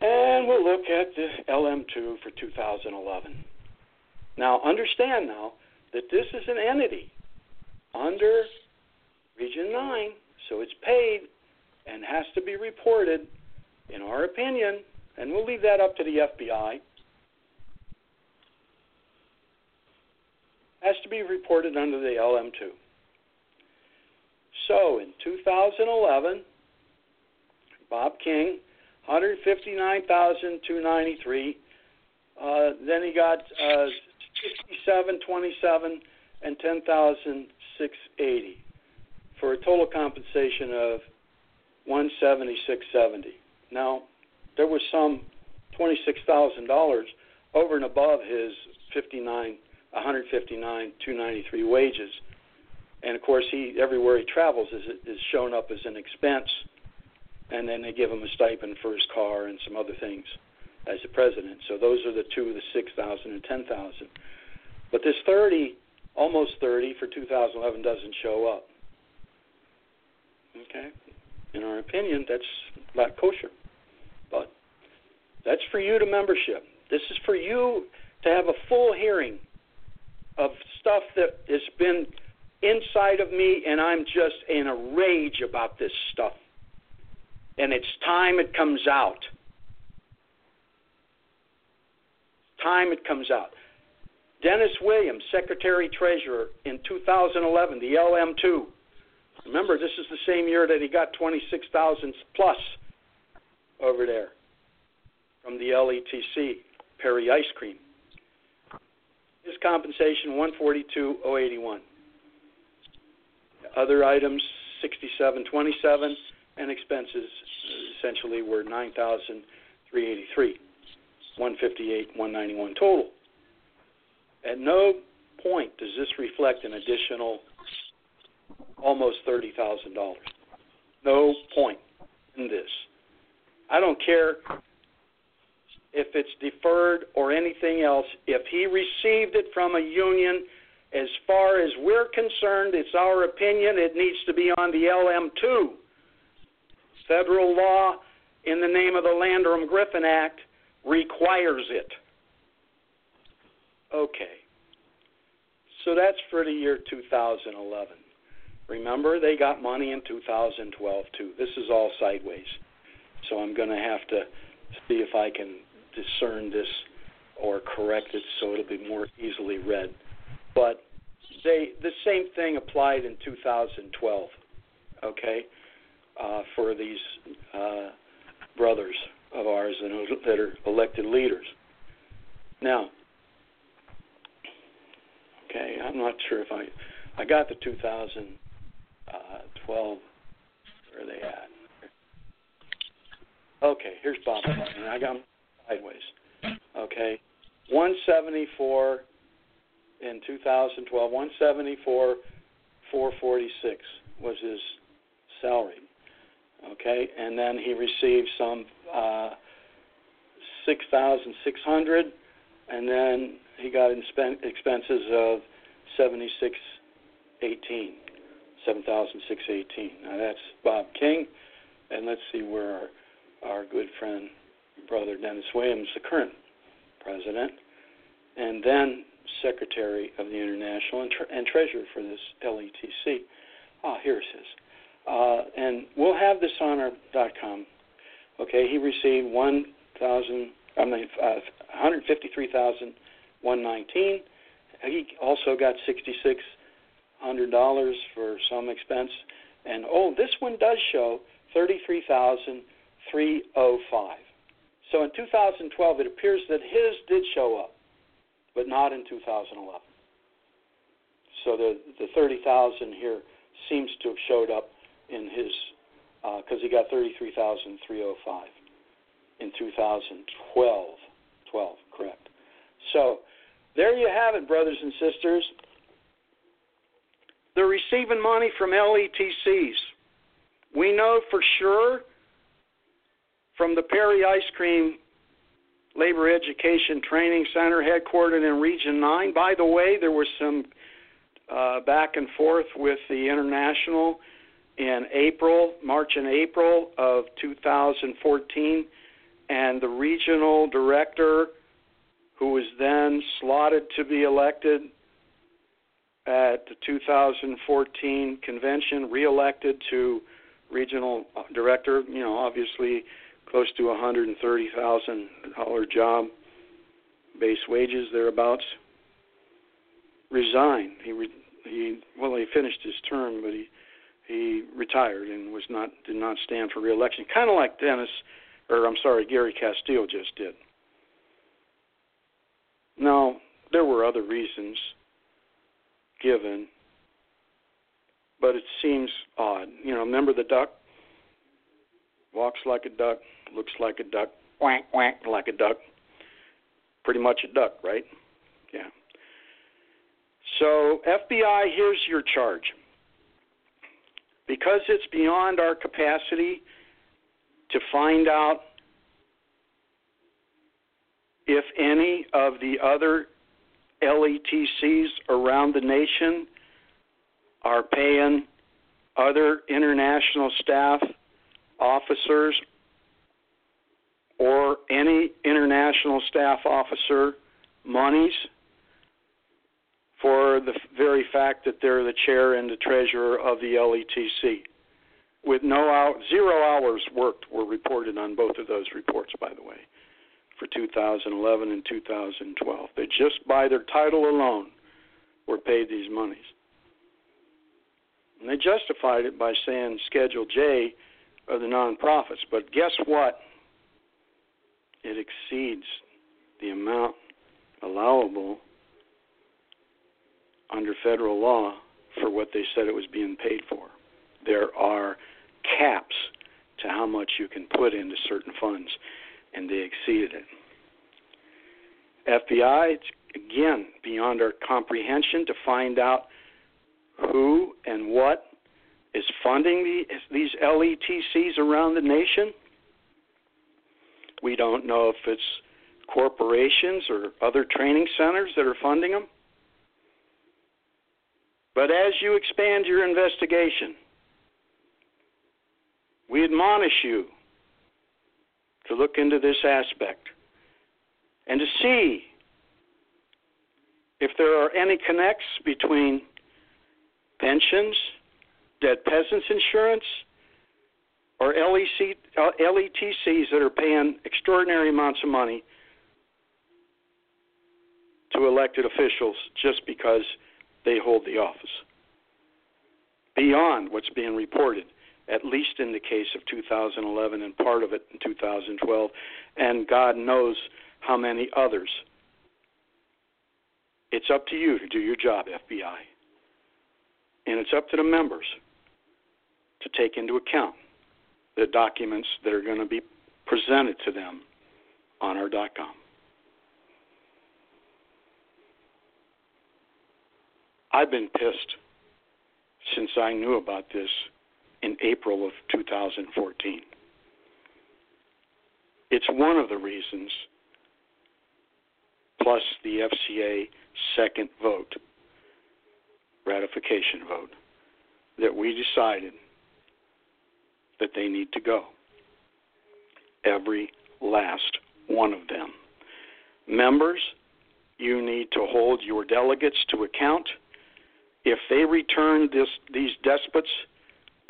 and we'll look at the LM2 for 2011. Now, understand now that this is an entity under Region 9, so it's paid and has to be reported, in our opinion, and we'll leave that up to the FBI, has to be reported under the LM2. So in 2011, Bob King, 159,293. Uh, then he got uh, 67, 27, and 10,680 for a total compensation of 176.70. Now, there was some $26,000 over and above his 59, 159, 293 wages, and of course he everywhere he travels is is shown up as an expense, and then they give him a stipend for his car and some other things as the president. So those are the two, the 6,000 and 10,000. But this 30, almost 30 for 2011 doesn't show up. Okay? In our opinion, that's not kosher. But that's for you to membership. This is for you to have a full hearing of stuff that has been inside of me, and I'm just in a rage about this stuff. And it's time it comes out. Time it comes out. Dennis Williams, Secretary Treasurer in 2011, the LM2. Remember, this is the same year that he got 26,000 plus over there from the LETC, Perry Ice Cream. His compensation 142,081. Other items 6727 and expenses essentially were 9,383. 158, 191 total. At no point does this reflect an additional almost $30,000. No point in this. I don't care if it's deferred or anything else. If he received it from a union, as far as we're concerned, it's our opinion it needs to be on the LM2. Federal law in the name of the Landrum Griffin Act requires it. Okay. So that's for the year 2011. Remember, they got money in 2012 too. This is all sideways. So I'm going to have to see if I can discern this or correct it so it'll be more easily read. But they the same thing applied in 2012. Okay, uh, for these uh, brothers of ours that are elected leaders. Now, okay, I'm not sure if I I got the 2012. Where are they at? Okay, here's Bob. And I got them sideways. Okay, 174 in 2012. 174, 446 was his salary. Okay, and then he received some uh, 6,600, and then he got in expenses of 7618, 7,618. Now that's Bob King, and let's see where our, our good friend, brother Dennis Williams, the current president, and then secretary of the International and, tre- and treasurer for this LETC. Ah, here's his. Uh, and we'll have this on our com. Okay, he received one thousand. I mean, uh, one hundred fifty-three thousand one nineteen. He also got sixty-six hundred dollars for some expense. And oh, this one does show thirty-three thousand three oh five. So in 2012, it appears that his did show up, but not in 2011. So the the 30,000 here seems to have showed up in his because uh, he got 33,305 in 2012. 12, correct. So there you have it, brothers and sisters. They're receiving money from LETCs. We know for sure from the Perry Ice Cream Labor Education Training Center, headquartered in Region 9. By the way, there was some uh, back and forth with the International in April, March and April of 2014, and the regional director, who was then slotted to be elected at the 2014 convention, reelected to regional director, you know, obviously close to a $130,000 job, base wages thereabouts, resigned. He re- he well he finished his term, but he he retired and was not did not stand for reelection, kind of like Dennis, or I'm sorry, Gary Casteel just did. Now there were other reasons given, but it seems odd. You know, remember the duck walks like a duck, looks like a duck, quack quack like a duck. Pretty much a duck, right? Yeah. So FBI, here's your charge because it's beyond our capacity to find out if any of the other LETCs around the nation are paying other international staff officers or any international staff officer monies for the very fact that they're the chair and the treasurer of the LETC. With no hour, zero hours worked were reported on both of those reports, by the way, for 2011 and 2012. They just by their title alone were paid these monies. And they justified it by saying Schedule J of the nonprofits. But guess what? It exceeds the amount allowable under federal law for what they said it was being paid for. There are caps to how much you can put into certain funds, and they exceeded it. FBI, again beyond our comprehension to find out who and what is funding the, these LETCs around the nation. We don't know if it's corporations or other training centers that are funding them. But as you expand your investigation, we admonish you to look into this aspect and to see if there are any connects between pensions, dead peasants insurance, or LEC, uh, LETCs that are paying extraordinary amounts of money to elected officials just because they hold the office. Beyond what's being reported, at least in the case of 2011 and part of it in 2012, and God knows how many others. It's up to you to do your job, FBI. And it's up to the members to take into account the documents that are going to be presented to them on our dot .com. I've been pissed since I knew about this in April of 2014. It's one of the reasons, plus the FCA second vote, ratification vote, that we decided that they need to go. Every last one of them. Members, you need to hold your delegates to account if they return this, these despots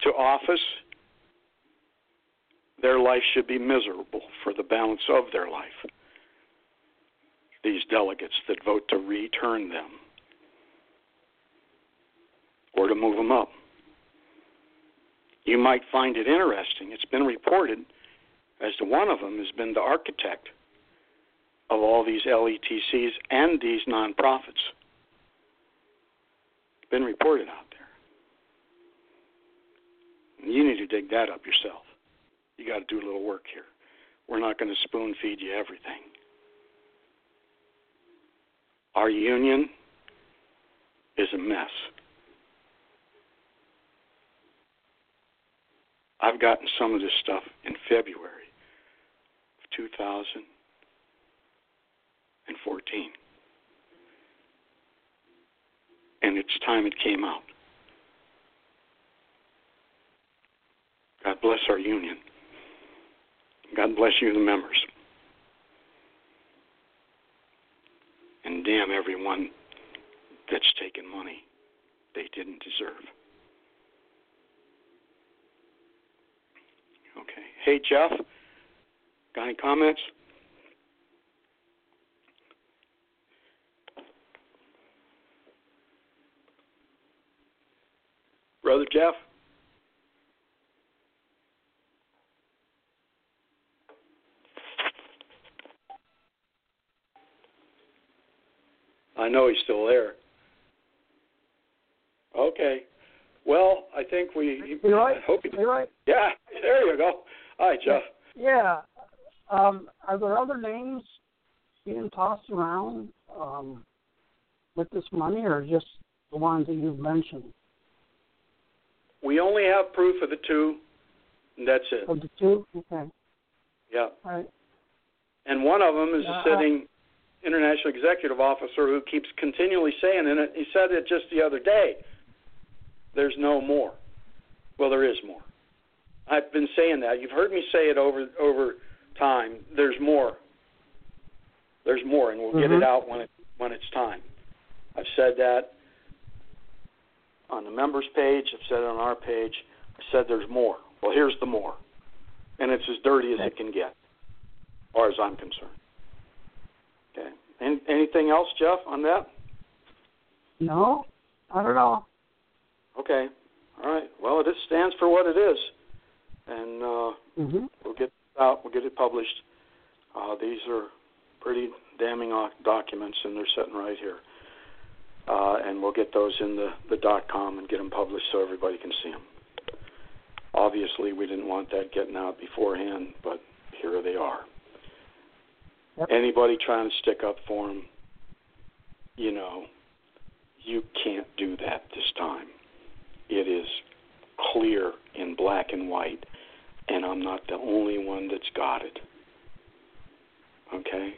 to office, their life should be miserable for the balance of their life. These delegates that vote to return them or to move them up. You might find it interesting. It's been reported as to one of them has been the architect of all these LETCs and these nonprofits been reported out there. You need to dig that up yourself. You got to do a little work here. We're not going to spoon feed you everything. Our union is a mess. I've gotten some of this stuff in February of 2014. And it's time it came out. God bless our union. God bless you, the members. And damn everyone that's taken money they didn't deserve. Okay. Hey, Jeff, got any comments? Brother Jeff? I know he's still there. Okay. Well, I think we. You're right. I hope he, You're right. Yeah, there you go. All right, Jeff. Yeah. Um, are there other names being tossed around um, with this money, or just the ones that you've mentioned? We only have proof of the two, and that's it. Of the two? Okay. Yeah. All right. And one of them is Uh, a sitting international executive officer who keeps continually saying, and he said it just the other day, there's no more. Well, there is more. I've been saying that. You've heard me say it over over time. There's more. There's more, and we'll get Mhm. it out when it when it's time. I've said that on the members page. I've said it on our page. I said there's more. Well, here's the more, and it's as dirty as it can get, as far as I'm concerned. Okay. Any, anything else, Jeff, on that? No, not at all. Okay. All right. Well, it stands for what it is, and uh, hmm we'll get it out. We'll get it published. Uh, these are pretty damning documents, and they're sitting right here. Uh, and we'll get those in the, the dot com and get them published so everybody can see them. Obviously, we didn't want that getting out beforehand, but here they are. Yep. Anybody trying to stick up for him, you know, you can't do that this time. It is clear in black and white, and I'm not the only one that's got it. Okay?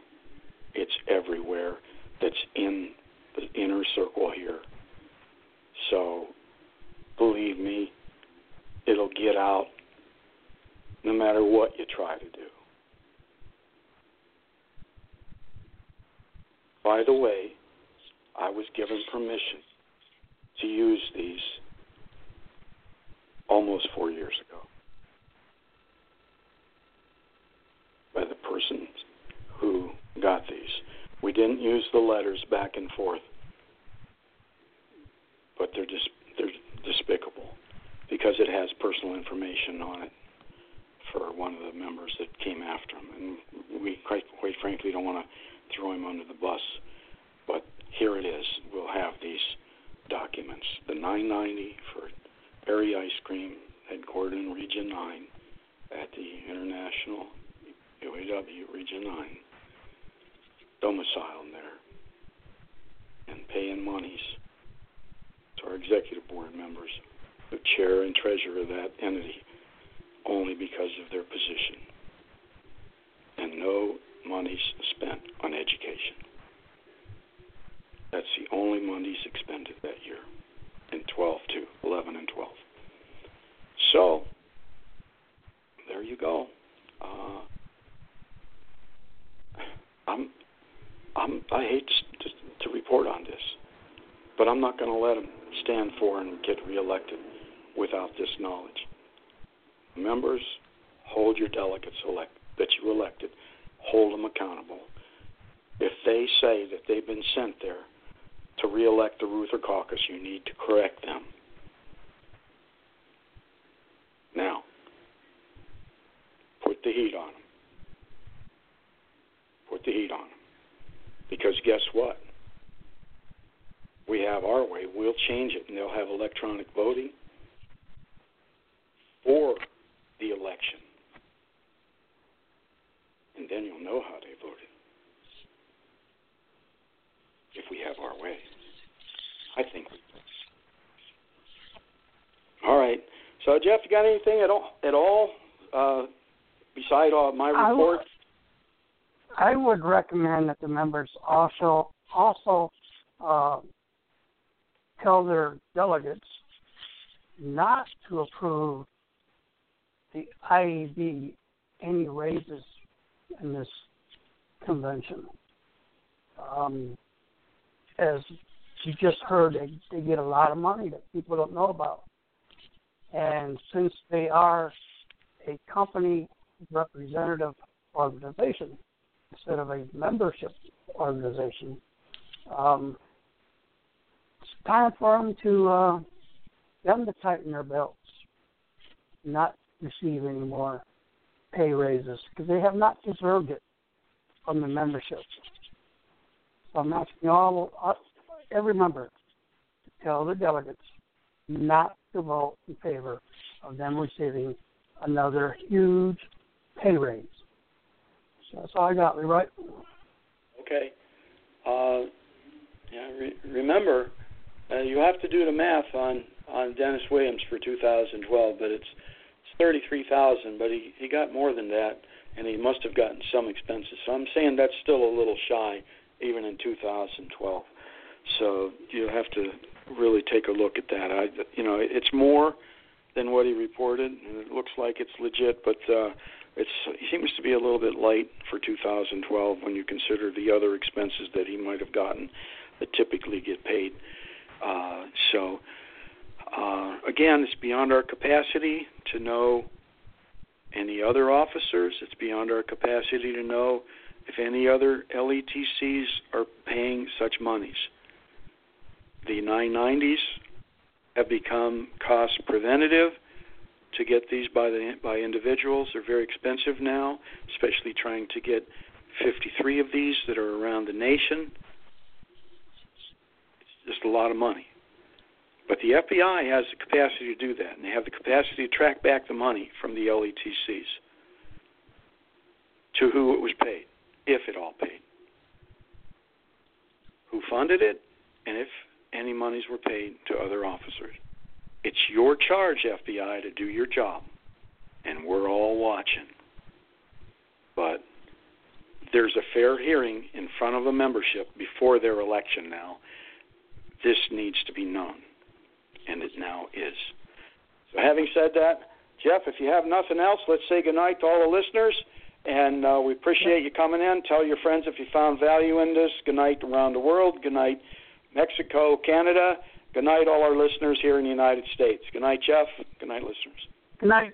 It's everywhere that's in the inner circle here. So, believe me, it'll get out no matter what you try to do. By the way, I was given permission to use these almost four years ago by the person who got these. We didn't use the letters back and forth, but they're just they're despicable because it has personal information on it for one of the members that came after him, and we quite, quite frankly don't want to throw him under the bus. But here it is. We'll have these documents. The 990 for Perry Ice Cream, headquartered in Region 9 at the International UAW Region 9, domicile there, and paying monies to our executive board members, the chair and treasurer of that entity, only because of their position. And no monies spent on education. That's the only monies expended that year in 12 to 11 and 12. So, there you go. Uh, I'm, I'm, I hate to, to report on this, but I'm not going to let him stand for and get reelected without this knowledge. Members, hold your delegates elect, that you elected, hold them accountable. If they say that they've been sent there to reelect the Reuther caucus, you need to correct them. Now, put the heat on them. Put the heat on them. Because guess what? We have our way. We'll change it, and they'll have electronic voting for the election. And then you'll know how they voted. If we have our way. I think we All right. So Jeff, you got anything at all at all uh, beside uh, my report? I would, recommend that the members also also uh, tell their delegates not to approve the IEB any raises in this convention. Um, as you just heard, they, they get a lot of money that people don't know about. And since they are a company representative organization instead of a membership organization, um, it's time for them to uh, them to tighten their belts, not receive any more pay raises because they have not deserved it from the membership. So I'm asking all uh, every member to tell the delegates not to vote in favor of them receiving another huge pay raise. So that's all I got, me right? Okay. Uh, yeah. Re- remember, uh, you have to do the math on on Dennis Williams for 2012, but it's it's 33,000, but he he got more than that, and he must have gotten some expenses. So I'm saying that's still a little shy, even in 2012. So you have to really take a look at that. I, you know, it's more than what he reported, and it looks like it's legit, but uh, he seems to be a little bit light for 2012 when you consider the other expenses that he might have gotten that typically get paid. Uh, so uh, again, it's beyond our capacity to know any other officers. It's beyond our capacity to know if any other LETCs are paying such monies. The 990s have become cost preventative to get these by the by individuals. They're very expensive now, especially trying to get 53 of these that are around the nation. It's just a lot of money. But the FBI has the capacity to do that, and they have the capacity to track back the money from the LETCs to who it was paid. if it all paid, who funded it, and if any monies were paid to other officers. It's your charge, FBI, to do your job, and we're all watching. But there's a fair hearing in front of a membership before their election now. This needs to be known, and it now is. So, having said that, Jeff, if you have nothing else, let's say goodnight to all the listeners. And uh, we appreciate you coming in. Tell your friends if you found value in this. Good night around the world. Good night, Mexico, Canada. Good night, all our listeners here in the United States. Good night, Jeff. Good night, listeners. Good night.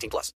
18 plus.